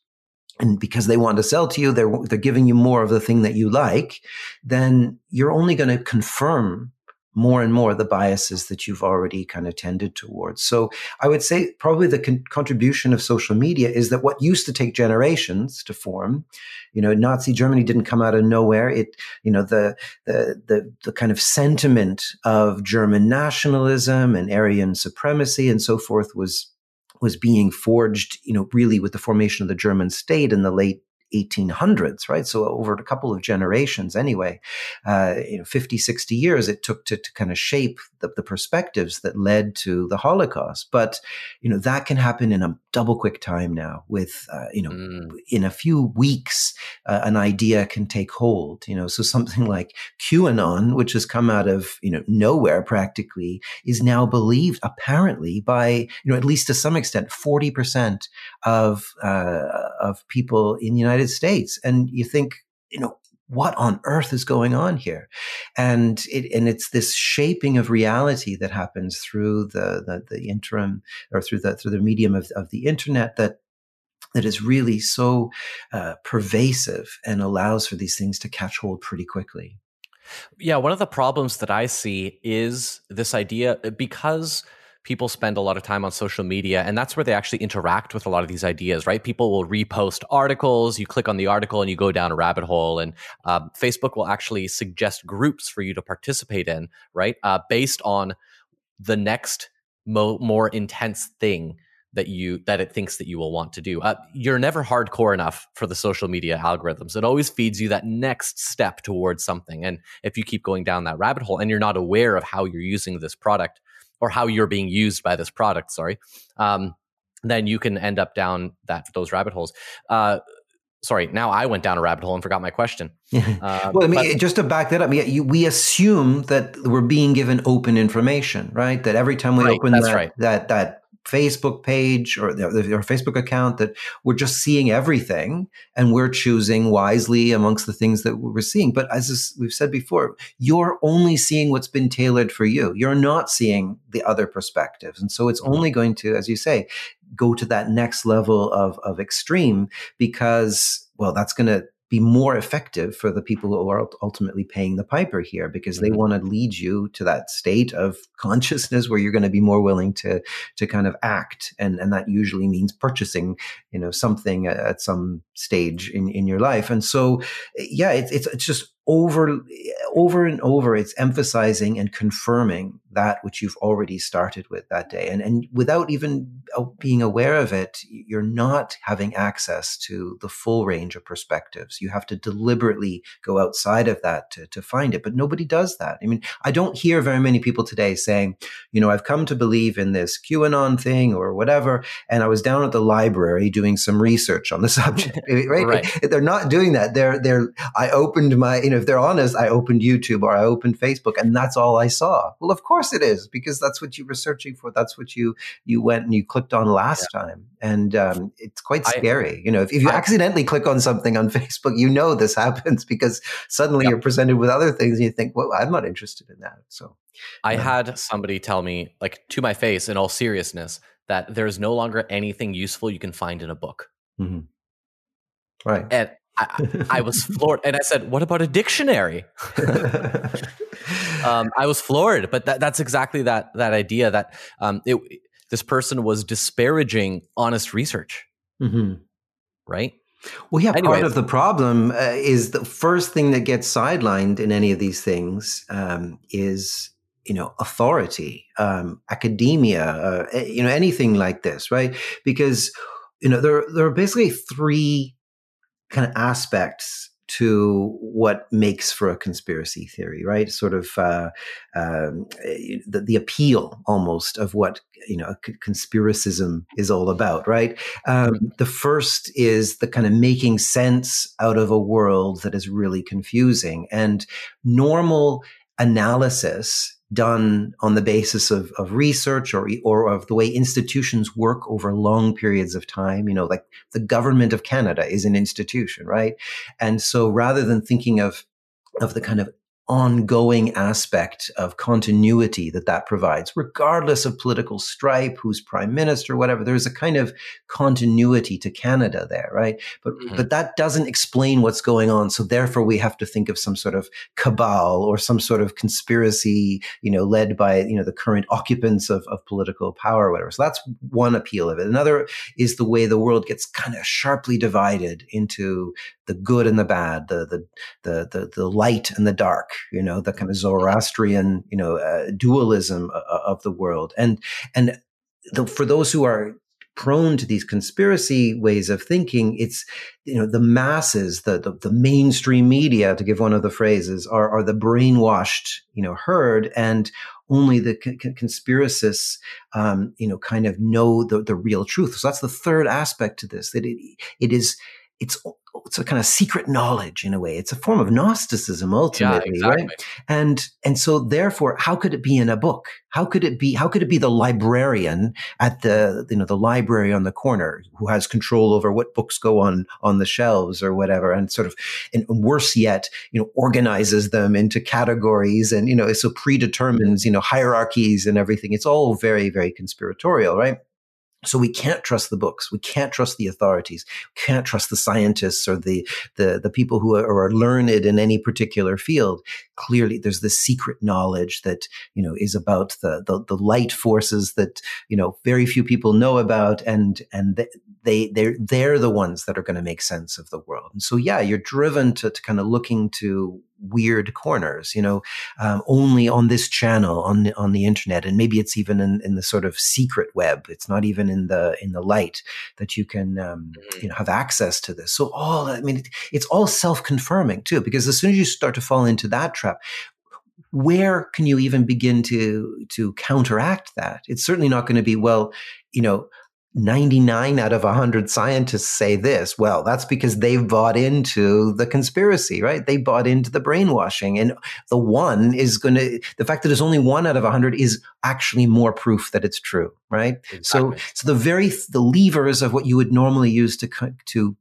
and because they want to sell to you, they're, they're giving you more of the thing that you like, then you're only going to confirm more and more the biases that you've already kind of tended towards. So I would say probably the con- contribution of social media is that what used to take generations to form, you know, Nazi Germany didn't come out of nowhere. It, you know, the, the, the, the kind of sentiment of German nationalism and Aryan supremacy and so forth was was being forged, you know, really with the formation of the German state in the late 1800s, right? So over a couple of generations anyway, uh, you know, 50, 60 years it took to, to kind of shape the, the, perspectives that led to the Holocaust. But, you know, that can happen in a double quick time now with, uh, you know, mm. in a few weeks, uh, an idea can take hold, you know, so something like QAnon, which has come out of, you know, nowhere practically is now believed apparently by, you know, at least to some extent, 40% of, uh, of people in the United United States. And you think, you know, what on earth is going on here? And it, and it's this shaping of reality that happens through the, the, the interim or through the, through the medium of, of the internet that, that is really so uh, pervasive and allows for these things to catch hold pretty quickly. Yeah, one of the problems that I see is this idea because people spend a lot of time on social media and that's where they actually interact with a lot of these ideas right people will repost articles you click on the article and you go down a rabbit hole and um, facebook will actually suggest groups for you to participate in right uh, based on the next mo- more intense thing that you that it thinks that you will want to do. Uh, you're never hardcore enough for the social media algorithms. It always feeds you that next step towards something. And if you keep going down that rabbit hole and you're not aware of how you're using this product, or how you're being used by this product sorry um, then you can end up down that those rabbit holes uh, sorry, now I went down a rabbit hole and forgot my question. Uh, well, I mean, but, just to back that up, you, we assume that we're being given open information, right? That every time we right, open that, right. that that Facebook page or their, Facebook account that we're just seeing everything and we're choosing wisely amongst the things that we're seeing. But as we've said before, you're only seeing what's been tailored for you. You're not seeing the other perspectives. And so it's mm-hmm. only going to, as you say, go to that next level of, of extreme because, well, that's going to be more effective for the people who are ultimately paying the piper here because they mm-hmm. want to lead you to that state of consciousness where you're going to be more willing to to kind of act and and that usually means purchasing you know something at some stage in in your life and so yeah it's it's, it's just over over and over it's emphasizing and confirming that which you've already started with that day. And and without even uh, being aware of it you're not having access to the full range of perspectives. You have to deliberately go outside of that to, to find it but nobody does that. I mean i don't hear very many people today saying you know i've come to believe in this qanon thing or whatever and i was down at the library doing some research on the subject. Right? right? They're not doing that. They're they're i opened my you know if they're honest i opened youtube or i opened facebook and that's all i saw. Well of course it is because that's what you were searching for. That's what you you went and you clicked on last yeah. time. And um, it's quite scary. I, you know if, if you I, accidentally click on something on facebook you know this happens because suddenly yeah. you're presented with other things and you think well i'm not interested in that. So i had somebody tell me like to my face in all seriousness that there is no longer anything useful you can find in a book. Mm-hmm. right. And I, I, was floored, and I said, "What about a dictionary?" um, I was floored, but that, that's exactly that that idea that um, it, this person was disparaging honest research, mm-hmm. right? Well, yeah. Anyways. Part of the problem uh, is the first thing that gets sidelined in any of these things um, is you know authority, um, academia, uh, you know anything like this, right? Because you know there there are basically three kind of aspects to what makes for a conspiracy theory, right? Sort of uh, um, the, the, appeal almost of what you know conspiracism is all about, right? Um, the first is the kind of making sense out of a world that is really confusing, and normal analysis done on the basis of, of research or, or of the way institutions work over long periods of time. You know, like the government of Canada is an institution, right? And so rather than thinking of, of the kind of ongoing aspect of continuity that that provides, regardless of political stripe, who's prime minister, whatever. There's a kind of continuity to Canada there, right? But mm-hmm. but that doesn't explain what's going on. So therefore, we have to think of some sort of cabal or some sort of conspiracy, you know, led by you know the current occupants of, of political power, or whatever. So that's one appeal of it. Another is the way the world gets kind of sharply divided into the good and the bad, the the the the, the light and the dark you know, the kind of Zoroastrian, you know, uh, dualism uh, uh, of the world. And, and the, for those who are prone to these conspiracy ways of thinking, it's, you know, the masses, the, the, the mainstream media, to give one of the phrases, are, are the brainwashed, you know, herd. And only the conspiracists, um, you know, kind of know the, the real truth. So that's the third aspect to this, that it, it is, it's it's a kind of secret knowledge in a way. It's a form of Gnosticism ultimately, yeah, exactly. right? And and so therefore, how could it be in a book? How could it be? How could it be the librarian at the you know the library on the corner who has control over what books go on on the shelves or whatever, and sort of and worse yet, you know, organizes them into categories and you know so predetermines you know hierarchies and everything. It's all very very conspiratorial, right? So we can't trust the books. We can't trust the authorities. We can't trust the scientists or the, the, the people who are, are learned in any particular field. Clearly, there's this secret knowledge that, you know, is about the, the, the light forces that, you know, very few people know about. And, and they, they're, they're the ones that are going to make sense of the world. And so, yeah, you're driven to, to kind of looking to weird corners, you know, um, only on this channel on the, on the internet. And maybe it's even in, in the sort of secret web. It's not even in the, in the light that you can, um, mm-hmm. you know, have access to this. So all, I mean, it, it's all self confirming too, because as soon as you start to fall into that trap, where can you even begin to, to counteract that? It's certainly not going to be, well, you know, 99 out of 100 scientists say this. Well, that's because they've bought into the conspiracy, right? They bought into the brainwashing. And the one is going to, the fact that it's only one out of 100 is actually more proof that it's true, right? Exactly. So, so the very, the levers of what you would normally use to, to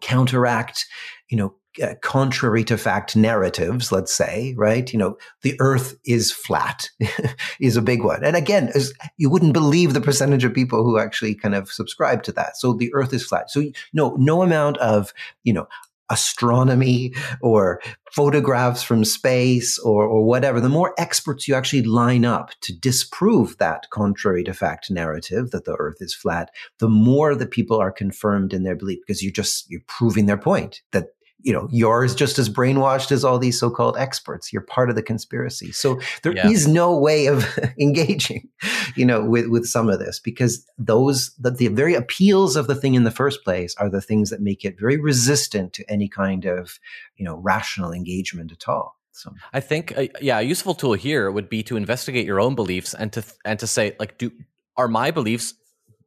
counteract, you know, uh, contrary to fact narratives, let's say, right? You know, the earth is flat is a big one. And again, you wouldn't believe the percentage of people who actually kind of subscribe to that. So the earth is flat. So no, no amount of, you know, astronomy or photographs from space or, or whatever, the more experts you actually line up to disprove that contrary to fact narrative that the earth is flat, the more the people are confirmed in their belief because you're just, you're proving their point that you know, you're just as brainwashed as all these so-called experts. You're part of the conspiracy. So there yeah. is no way of engaging, you know, with, with some of this because those, the, the very appeals of the thing in the first place are the things that make it very resistant to any kind of, you know, rational engagement at all. So I think, uh, yeah, a useful tool here would be to investigate your own beliefs and to, and to say, like, do, are my beliefs,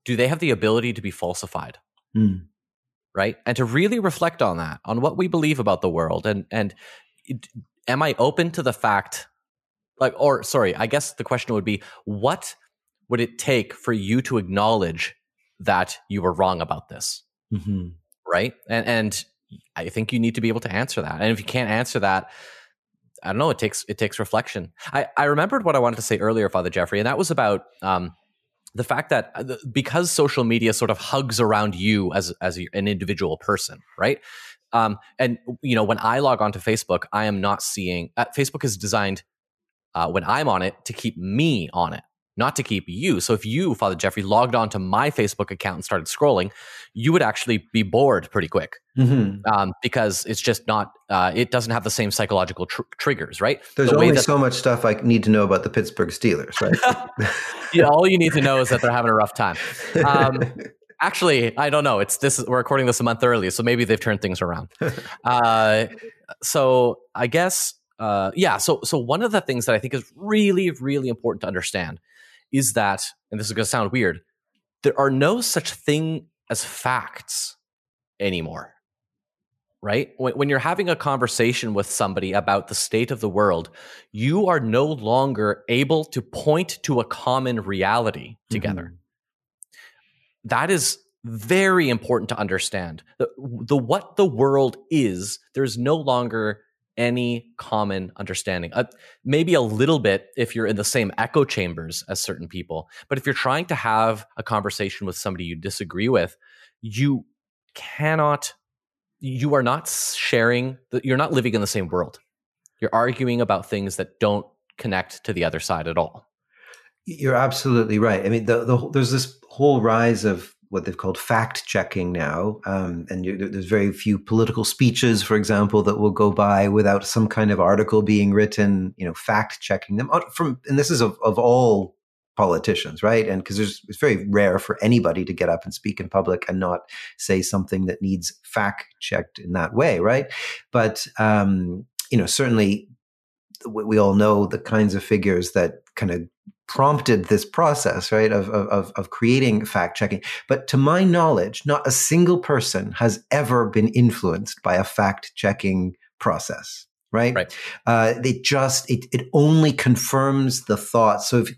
do they have the ability to be falsified? Mm right? And to really reflect on that, on what we believe about the world, and and am I open to the fact, like, or sorry, I guess the question would be, what would it take for you to acknowledge that you were wrong about this, mm-hmm. right? And and I think you need to be able to answer that, and if you can't answer that. I don't know. It takes it takes reflection. I, I remembered what I wanted to say earlier, Father Jeffrey, and that was about um, the fact that uh, because social media sort of hugs around you as as an individual person, right? Um, and you know, when I log onto Facebook, I am not seeing. Uh, Facebook is designed uh, when I'm on it to keep me on it not to keep you. So if you, Father Jeffrey, logged on to my Facebook account and started scrolling, you would actually be bored pretty quick mm-hmm. um, because it's just not, uh, it doesn't have the same psychological tr- triggers, right? There's the only that, so much stuff I need to know about the Pittsburgh Steelers, right? yeah, all you need to know is that they're having a rough time. Um, actually, I don't know. It's this. We're recording this a month early, so maybe they've turned things around. Uh, so I guess, uh, yeah. So so one of the things that I think is really really important to understand is that, and this is going to sound weird, there are no such thing as facts anymore. Right? When, when, you're having a conversation with somebody about the state of the world, you are no longer able to point to a common reality together. Mm-hmm. That is very important to understand. The, the what the world is, there's no longer any common understanding. Uh, maybe a little bit if you're in the same echo chambers as certain people. But if you're trying to have a conversation with somebody you disagree with, you cannot, you are not sharing, you're not living in the same world. You're arguing about things that don't connect to the other side at all. You're absolutely right. I mean, the, the, there's this whole rise of what they've called fact checking now. Um, and you, there's very few political speeches, for example, that will go by without some kind of article being written, you know, fact checking them from, and this is of, of all politicians, right? And because it's very rare for anybody to get up and speak in public and not say something that needs fact checked in that way, right? But, um, you know, certainly we all know the kinds of figures that kind of prompted this process, right, of, of, of creating fact checking. But to my knowledge, not a single person has ever been influenced by a fact checking process. Right. right. Uh, it just, it, it only confirms the thought. So if,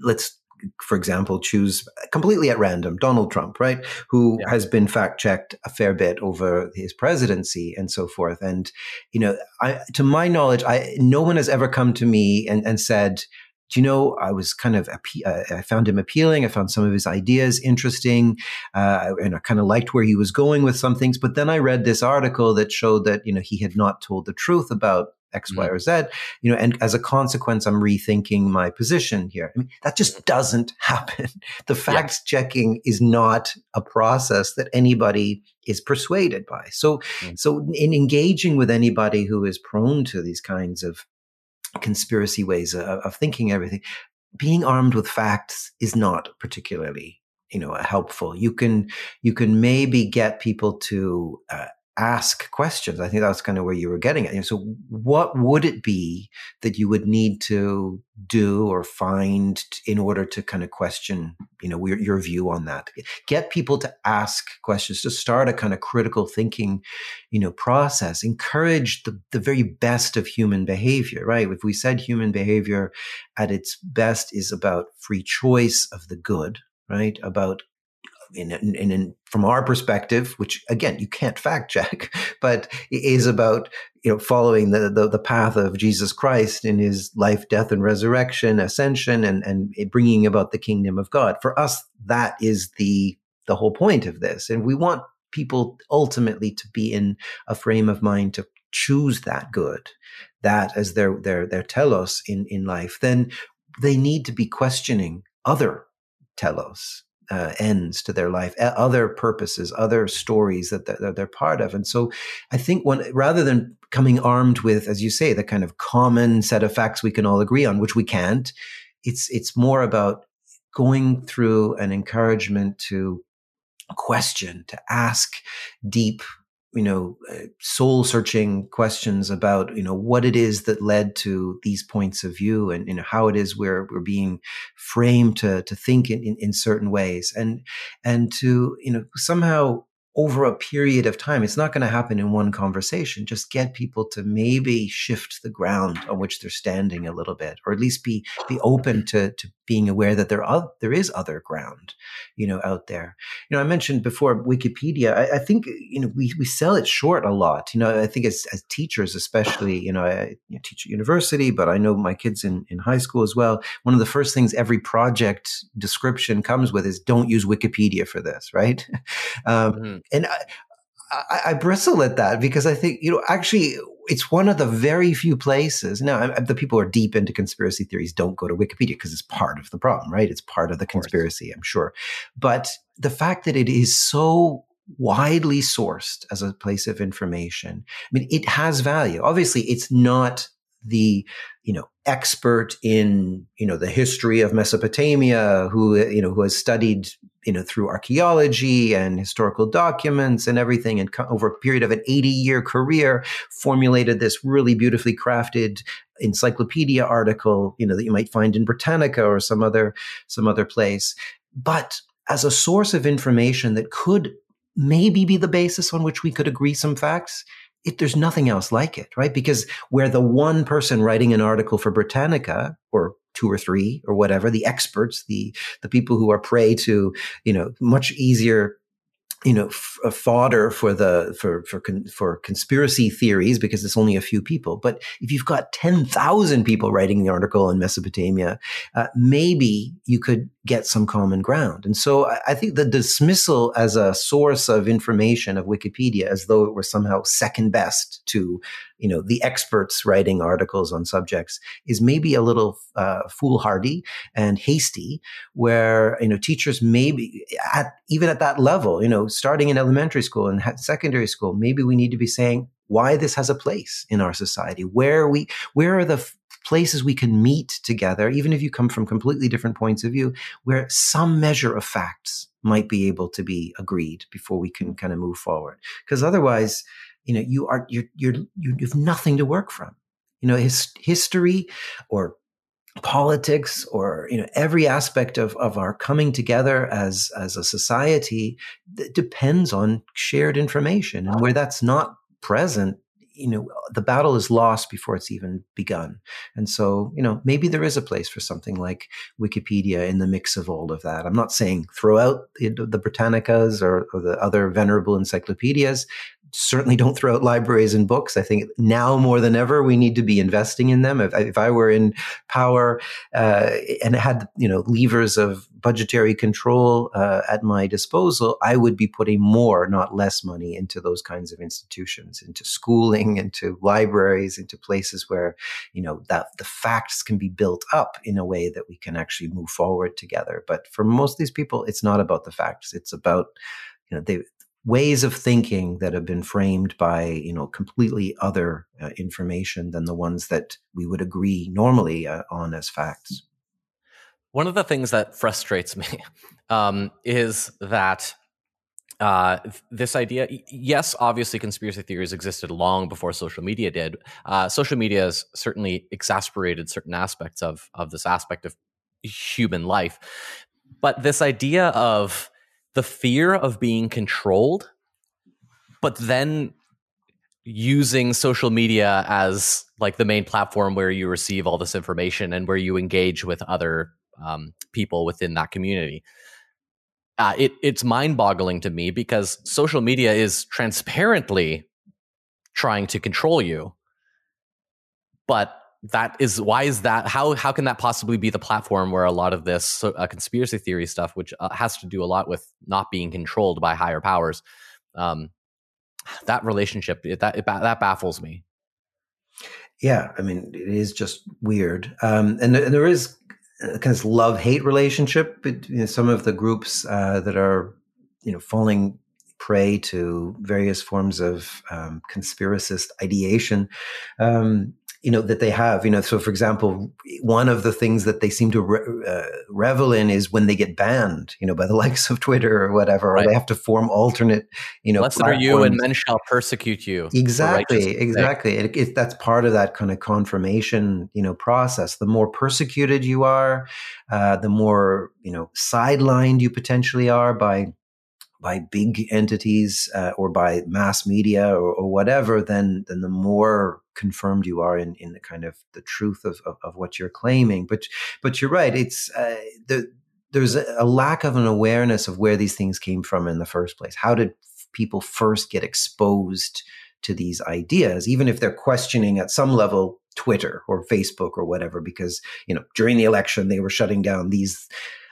let's for example, choose completely at random Donald Trump, right? Who yeah. has been fact checked a fair bit over his presidency and so forth. And, you know, I, to my knowledge, I, no one has ever come to me and, and said, do you know, I was kind of, uh, I found him appealing. I found some of his ideas interesting. Uh, and I kind of liked where he was going with some things. But then I read this article that showed that, you know, he had not told the truth about X, mm-hmm. Y, or Z, you know, and as a consequence, I'm rethinking my position here. I mean, that just mm-hmm. doesn't happen. The fact yeah. checking is not a process that anybody is persuaded by. So, mm-hmm. so in engaging with anybody who is prone to these kinds of conspiracy ways of, of thinking everything. Being armed with facts is not particularly, you know, helpful. You can you can maybe get people to uh, ask questions. I think that's kind of where you were getting at. So, what would it be that you would need to do or find in order to kind of question, you know, your, your view on that? Get people to ask questions, to start a kind of critical thinking, you know, process. Encourage the, the very best of human behavior, right? If we said human behavior at its best is about free choice of the good, right? About in, in, in, from our perspective, which again you can't fact check, but is about you know following the, the, the path of Jesus Christ in His life, death, and resurrection, ascension, and and bringing about the kingdom of God. For us, that is the the whole point of this, and we want people ultimately to be in a frame of mind to choose that good, that as their their their telos in in life. Then they need to be questioning other telos uh, ends to their life, other purposes, other stories that they're, they're, part of. And so I think when, rather than coming armed with, as you say, the kind of common set of facts we can all agree on, which we can't, it's, it's more about going through an encouragement to question, to ask deep you know, uh, soul searching questions about, you know, what it is that led to these points of view and, you know, how it is we're, we're being framed to, to think in, in, in certain ways. And, and to, you know, somehow over a period of time. It's not going to happen in one conversation. Just get people to maybe shift the ground on which they're standing a little bit, or at least be be open to to being aware that there are there is other ground, you know, out there. You know, I mentioned before Wikipedia. I, I think you know we we sell it short a lot. You know, I think as as teachers, especially, you know, I teach at university, but I know my kids in in high school as well. One of the first things every project description comes with is don't use Wikipedia for this, right? Um, mm-hmm and I, I, I, bristle at that because I think, you know, actually, it's one of the very few places. Now, the people who are deep into conspiracy theories don't go to Wikipedia because it's part of the problem, right? It's part of the conspiracy, I'm sure. But the fact that it is so widely sourced as a place of information, I mean, it has value. Obviously, it's not the you know expert in you know the history of Mesopotamia who you know who has studied you know through archaeology and historical documents and everything and over a period of an 80 year career formulated this really beautifully crafted encyclopedia article you know that you might find in Britannica or some other some other place but as a source of information that could maybe be the basis on which we could agree some facts it, there's nothing else like it, right? Because where the one person writing an article for Britannica or two or three or whatever, the experts, the the people who are prey to, you know, much easier you know, f- uh, fodder for the for for con- for conspiracy theories because it's only a few people. But if you've got ten thousand people writing the article in Mesopotamia, uh, maybe you could get some common ground. And so I, I, think the dismissal as a source of information of Wikipedia, as though it were somehow second best to you know the experts writing articles on subjects, is maybe a little uh, foolhardy and hasty. Where you know teachers maybe at even at that level, you know starting in elementary school and secondary school, maybe we need to be saying why this has a place in our society. Where we, where are the f- places we can meet together, even if you come from completely different points of view, where some measure of facts might be able to be agreed before we can kind of move forward. Because otherwise, you know, you are you're, you're you have nothing to work from. You know, his, history or politics or you know every aspect of, of our coming together as as a society depends on shared information and where that's not present you know the battle is lost before it's even begun and so you know maybe there is a place for something like wikipedia in the mix of all of that i'm not saying throw out the, the britannicas or, or the other venerable encyclopedias certainly don't throw out libraries and books. I think now more than ever, we need to be investing in them. If, if I were in power uh, and had you know levers of budgetary control uh, at my disposal, I would be putting more, not less, money into those kinds of institutions, into schooling, into libraries, into places where you know that the facts can be built up in a way that we can actually move forward together. But for most of these people, it's not about the facts; it's about you know they ways of thinking that have been framed by you know completely other uh, information than the ones that we would agree normally uh, on as facts one of the things that frustrates me um, is that uh, this idea, yes, obviously conspiracy theories existed long before social media did. Uh, social media has certainly exasperated certain aspects of of this aspect of human life, but this idea of the fear of being controlled, but then using social media as like the main platform where you receive all this information and where you engage with other um, people within that community uh, it it's mind boggling to me because social media is transparently trying to control you. But that is why is that how how can that possibly be the platform where a lot of this uh, conspiracy theory stuff, which uh, has to do a lot with not being controlled by higher powers, um, that relationship it, that it, that baffles me. Yeah, I mean, it is just weird, um, and, and there is kind of love hate relationship between some of the groups uh, that are you know falling prey to various forms of um, conspiracist ideation um, you know that they have you know so for example one of the things that they seem to re- uh, revel in is when they get banned you know by the likes of twitter or whatever right. or they have to form alternate you know blessed are you and men shall persecute you exactly exactly. It, it, that's part of that kind of confirmation you know process. The more persecuted you are uh, the more you know sidelined you potentially are by by big entities uh, or by mass media or, or, whatever, then then the more confirmed you are in in the kind of the truth of of, of what you're claiming. But but you're right. It's uh, the, there's a lack of an awareness of where these things came from in the first place. How did people first get exposed to these ideas, even if they're questioning at some level Twitter or Facebook or whatever, because you know during the election they were shutting down these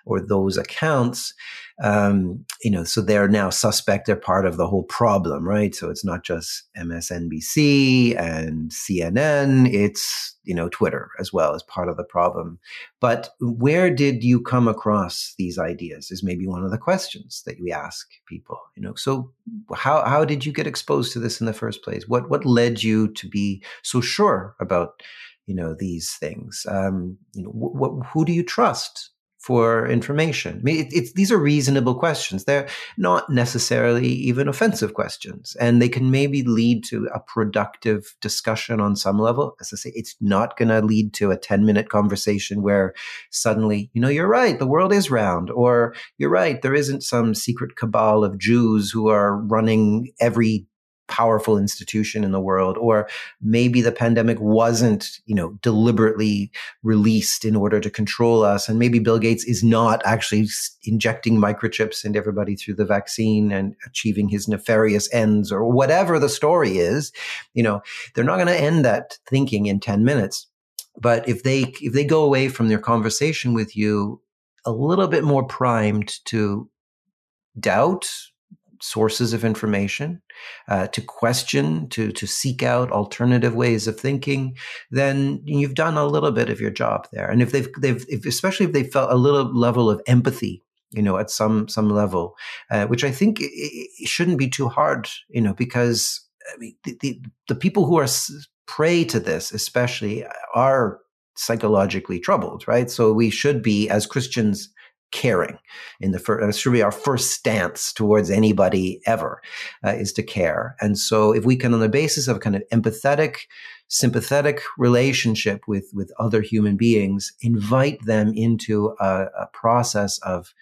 or those accounts, um, you know, so they're now suspect. They're part of the whole problem, right? So it's not just MSNBC and CNN. It's you know Twitter as well as part of the problem. But where did you come across these ideas? Is maybe one of the questions that we ask people. You know, so how how did you get exposed to this in the first place? What what led you to be so sure about you know these things? Um, you know, wh- wh- who do you trust? For information? I mean, it, it's these are reasonable questions. They're not necessarily even offensive questions, and they can maybe lead to a productive discussion on some level. As I say, it's not going to lead to a ten minute conversation where suddenly, you know, you're right, the world is round, or you're right, there isn't some secret cabal of Jews who are running every powerful institution in the world or maybe the pandemic wasn't you know deliberately released in order to control us and maybe bill gates is not actually injecting microchips into everybody through the vaccine and achieving his nefarious ends or whatever the story is you know they're not going to end that thinking in 10 minutes. But if they if they go away from their conversation with you a little bit more primed to doubt sources of information, uh, to question, to to seek out alternative ways of thinking, then you've done a little bit of your job there. And if they've they've if, especially if they felt a little level of empathy you know at some some level uh, which i think it, it, shouldn't be too hard you know because i mean the, the, the people who are prey to this especially are psychologically troubled right so we should be as christians caring in the first that should be our first stance towards anybody ever uh, is to care. And so if we can on the basis of kind of empathetic sympathetic relationship with with other human beings invite them into a, a process of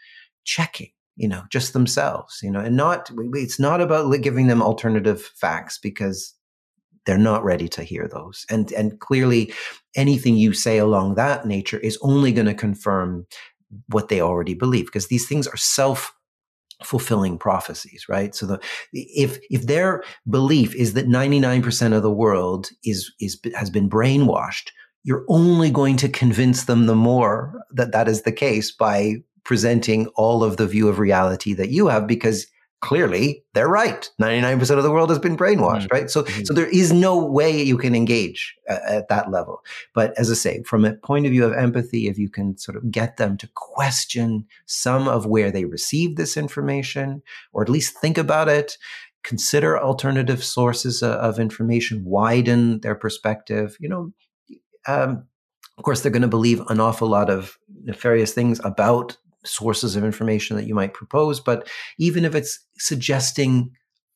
checking you know just themselves you know and not it's not about giving them alternative facts because they're not ready to hear those. And and clearly anything you say along that nature is only going to confirm what they already believe because these things are self fulfilling prophecies right? So the if if their belief is that 99% of the world is is has been brainwashed you're only going to convince them the more that that is the case by presenting all of the view of reality that you have because clearly they're right 99% of the world has been brainwashed mm-hmm. right so mm-hmm. so there is no way you can engage at, at that level but as i say from a point of view of empathy if you can sort of get them to question some of where they received this information or at least think about it consider alternative sources of, of information widen their perspective you know um, of course they're going to believe an awful lot of nefarious things about sources of information that you might propose, but even if it's suggesting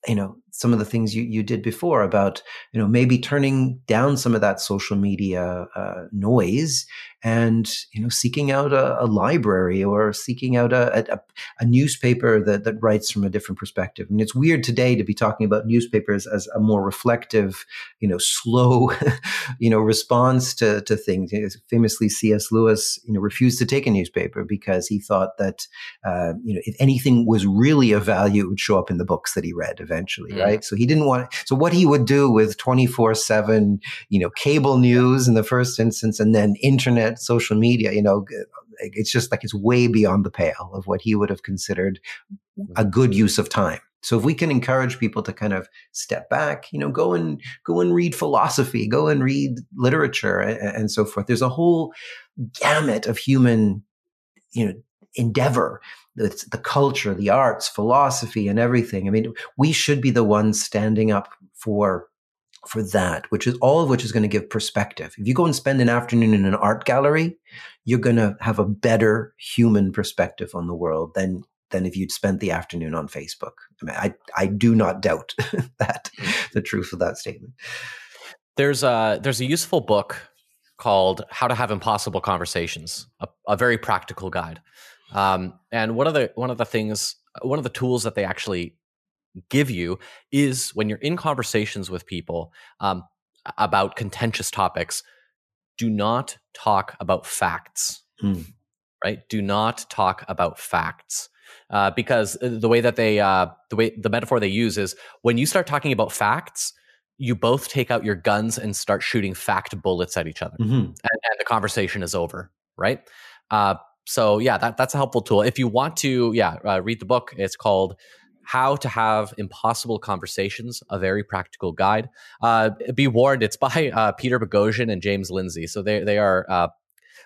you know some of the things you, you did before about you know maybe turning down some of that social media uh, noise and you know seeking out a, a library or seeking out a, a, a, newspaper that, that writes from a different perspective mean it's weird today to be talking about newspapers as a more reflective you know slow you know response to, to things famously cs lewis you know refused to take a newspaper because he thought that uh, you know if anything was really of value it would show up in the books that he read eventually mm. Right so he didn't want so what he would do with 24 7 you know cable news in the first instance and then internet internet, social media, you know, it's just like it's way beyond the pale of what he would have considered mm-hmm. a good use of time. So if we can encourage people to kind of step back, you know, go and go and read philosophy, go and read literature and, and so forth. There's a whole gamut of human, you know, endeavor. It's the culture, the arts, philosophy, and everything. I mean, we should be the ones standing up for for that, which is all of which is going to give perspective. If you go and spend an afternoon in an art gallery, you're going to have a better human perspective on the world than than if you'd spent the afternoon on Facebook. I mean, I I do not doubt that the truth of that statement. There's a there's a useful book called How to Have Impossible Conversations, a, a very practical guide. Um, and one of the one of the things one of the tools that they actually give you is when you're in conversations with people um, about contentious topics, do not talk about facts. Mm. Right? Do not talk about facts. Uh, because uh, the way that they, uh, the way the metaphor they use is when you start talking about facts, you both take out your guns and start shooting fact bullets at each other, mm-hmm. and, and, the conversation is over. Right? Uh, so yeah, that that's a helpful tool. If you want to, yeah, uh, read the book. It's called how to Have Impossible Conversations, a very practical guide. Uh, be warned, it's by uh, Peter Boghossian and James Lindsay. So they, they are, uh,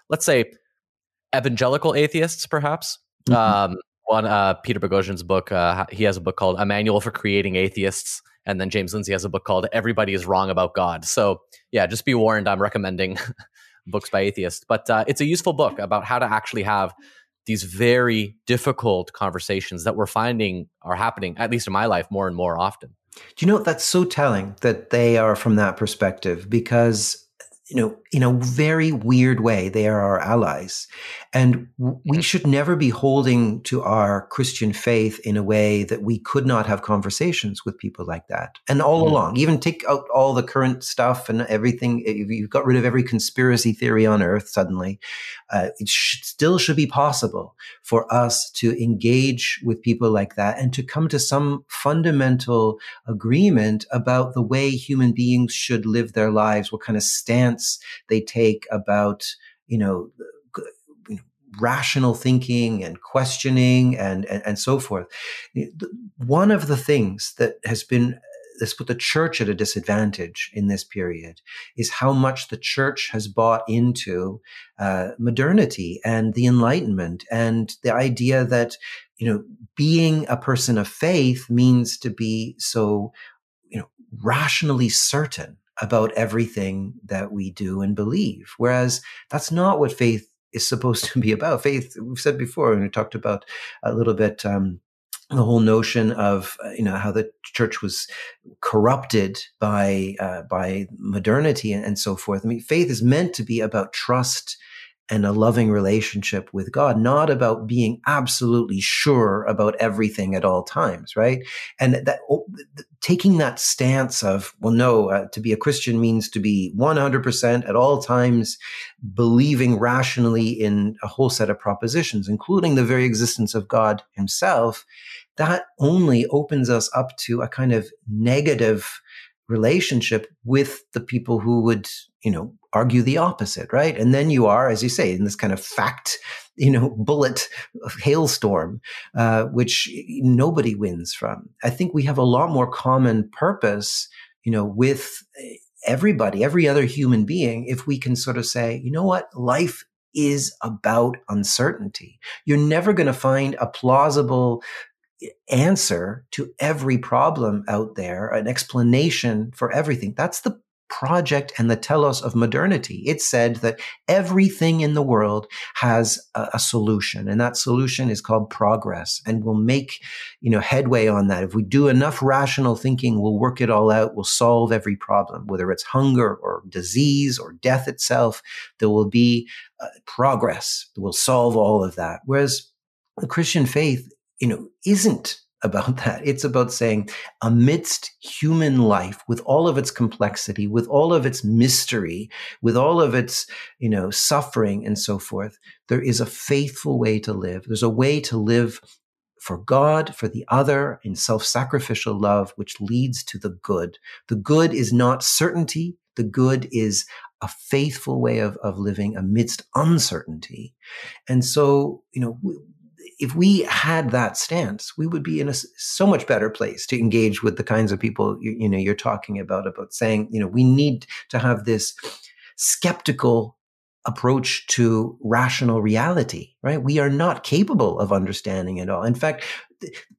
let's say, evangelical atheists, perhaps. Mm-hmm. Um, one, uh, Peter Boghossian's book, uh, he has a book called A Manual for Creating Atheists. And then James Lindsay has a book called Everybody is Wrong About God. So, yeah, just be warned, I'm recommending books by atheists. But uh, it's a useful book about how to actually have these very difficult conversations that we're finding are happening, at least in my life, more and more often. Do you know that's so telling that they are from that perspective because you know, in a very weird way, they are our allies. And we mm-hmm. should never be holding to our Christian faith in a way that we could not have conversations with people like that. And all mm-hmm. along, even take out all the current stuff and everything, you've got rid of every conspiracy theory on earth suddenly, uh, it still should be possible for us to engage with people like that and to come to some fundamental agreement about the way human beings should live their lives, what kind of stance stance they take about, you know, rational thinking and questioning and, and, and so forth. One of the things that has been that's put the church at a disadvantage in this period is how much the church has bought into uh, modernity and the enlightenment and the idea that you know being a person of faith means to be so you know rationally certain about everything that we do and believe. Whereas that's not what faith is supposed to be about. Faith, we've said before, and we talked about a little bit um, the whole notion of uh, you know how the church was corrupted by uh, by modernity and, and, so forth. I mean, faith is meant to be about trust and a loving relationship with God, not about being absolutely sure about everything at all times, right? And that oh, taking that stance of, well, no, uh, to be a Christian means to be 100% at all times believing rationally in a whole set of propositions, including the very existence of God himself, that only opens us up to a kind of negative relationship with the people who would, you know, argue the opposite, right? And then you are, as you say, in this kind of fact, you know, bullet hailstorm, uh, which nobody wins from. I think we have a lot more common purpose, you know, with everybody, every other human being, if we can sort of say, you know what, life is about uncertainty. You're never going to find a plausible answer to every problem out there, an explanation for everything. That's the project and the telos of modernity. It said that everything in the world has a, a, solution, and that solution is called progress, and we'll make you know headway on that. If we do enough rational thinking, we'll work it all out. We'll solve every problem, whether it's hunger or disease or death itself. There will be uh, progress. We'll solve all of that. Whereas the Christian faith, you know, isn't about that. It's about saying, amidst human life, with all of its complexity, with all of its mystery, with all of its, you know, suffering and so forth, there is a faithful way to live. There's a way to live for God, for the other, in self sacrificial love, which leads to the good. The good is not certainty. The good is a faithful way of, of living amidst uncertainty. And so, you know, if we had that stance, we would be in a so much better place to engage with the kinds of people you, you know you're talking about about saying you know we need to have this skeptical approach to rational reality right? We are not capable of understanding it all. In fact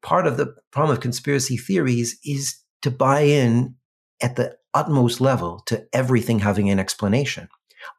part of the problem of conspiracy theories is to buy in at the utmost level to everything having an explanation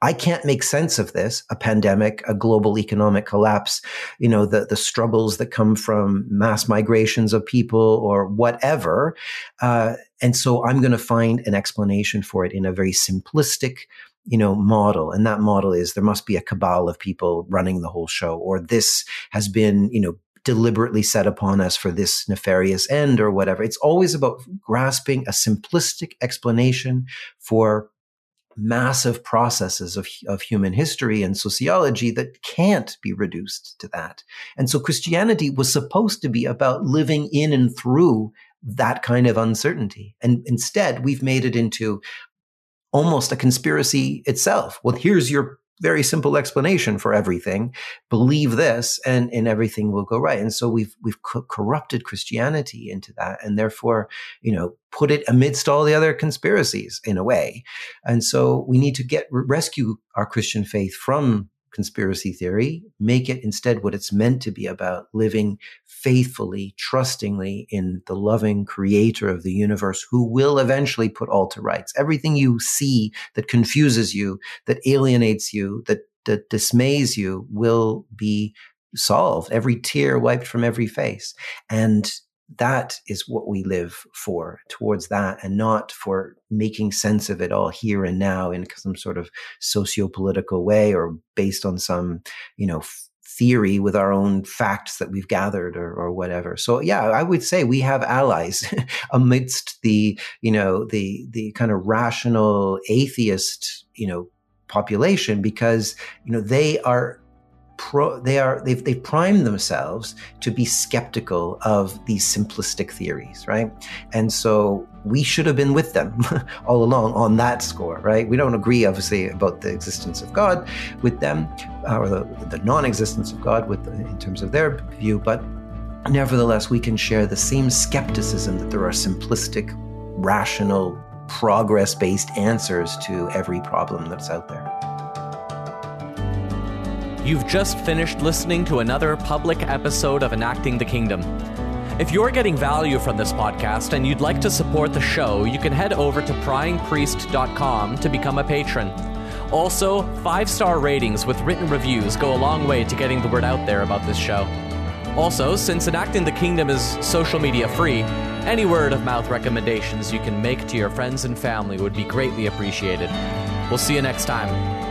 I can't make sense of this, a pandemic, a global economic collapse, you know, the, the struggles that come from mass migrations of people or whatever. Uh, and so I'm going to find an explanation for it in a very simplistic, you know, model. And that model is there must be a cabal of people running the whole show, or this has been, you know, deliberately set upon us for this nefarious end or whatever. It's always about grasping a simplistic explanation for massive processes of, of human history and sociology that can't be reduced to that. And so Christianity was supposed to be about living in and through that kind of uncertainty. And instead, we've made it into almost a conspiracy itself. Well, here's your very simple explanation for everything. Believe this, and and everything will go right. And so we've we've co- corrupted Christianity into that, and therefore, you know, put it amidst all the other conspiracies in a way. And so we need to get rescue our Christian faith from conspiracy theory, make it instead what it's meant to be about living faithfully, trustingly in the loving creator of the universe who will eventually put all to rights. Everything you see that confuses you, that alienates you, that, that dismays you will be solved. Every tear wiped from every face. And that is what we live for towards that and not for making sense of it all here and now in some sort of socio-political way or based on some you know theory with our own facts that we've gathered or, or whatever. So yeah i would say we have allies amidst the you know the the kind of rational atheist you know population because you know they are pro, they are they've they've primed themselves to be skeptical of these simplistic theories, right? And so we should have been with them all along on that score, right? We don't agree, obviously, about the existence of God with them, uh, or the, the non-existence of God with in terms of their view, but nevertheless, we can share the same skepticism that there are simplistic, rational, progress-based answers to every problem that's out there. You've just finished listening to another public episode of Enacting the Kingdom. If you're getting value from this podcast and you'd like to support the show, you can head over to pryingpriest.com to become a patron. Also, five star ratings with written reviews go a long way to getting the word out there about this show. Also, since Enacting the Kingdom is social media free, any word of mouth recommendations you can make to your friends and family would be greatly appreciated. We'll see you next time.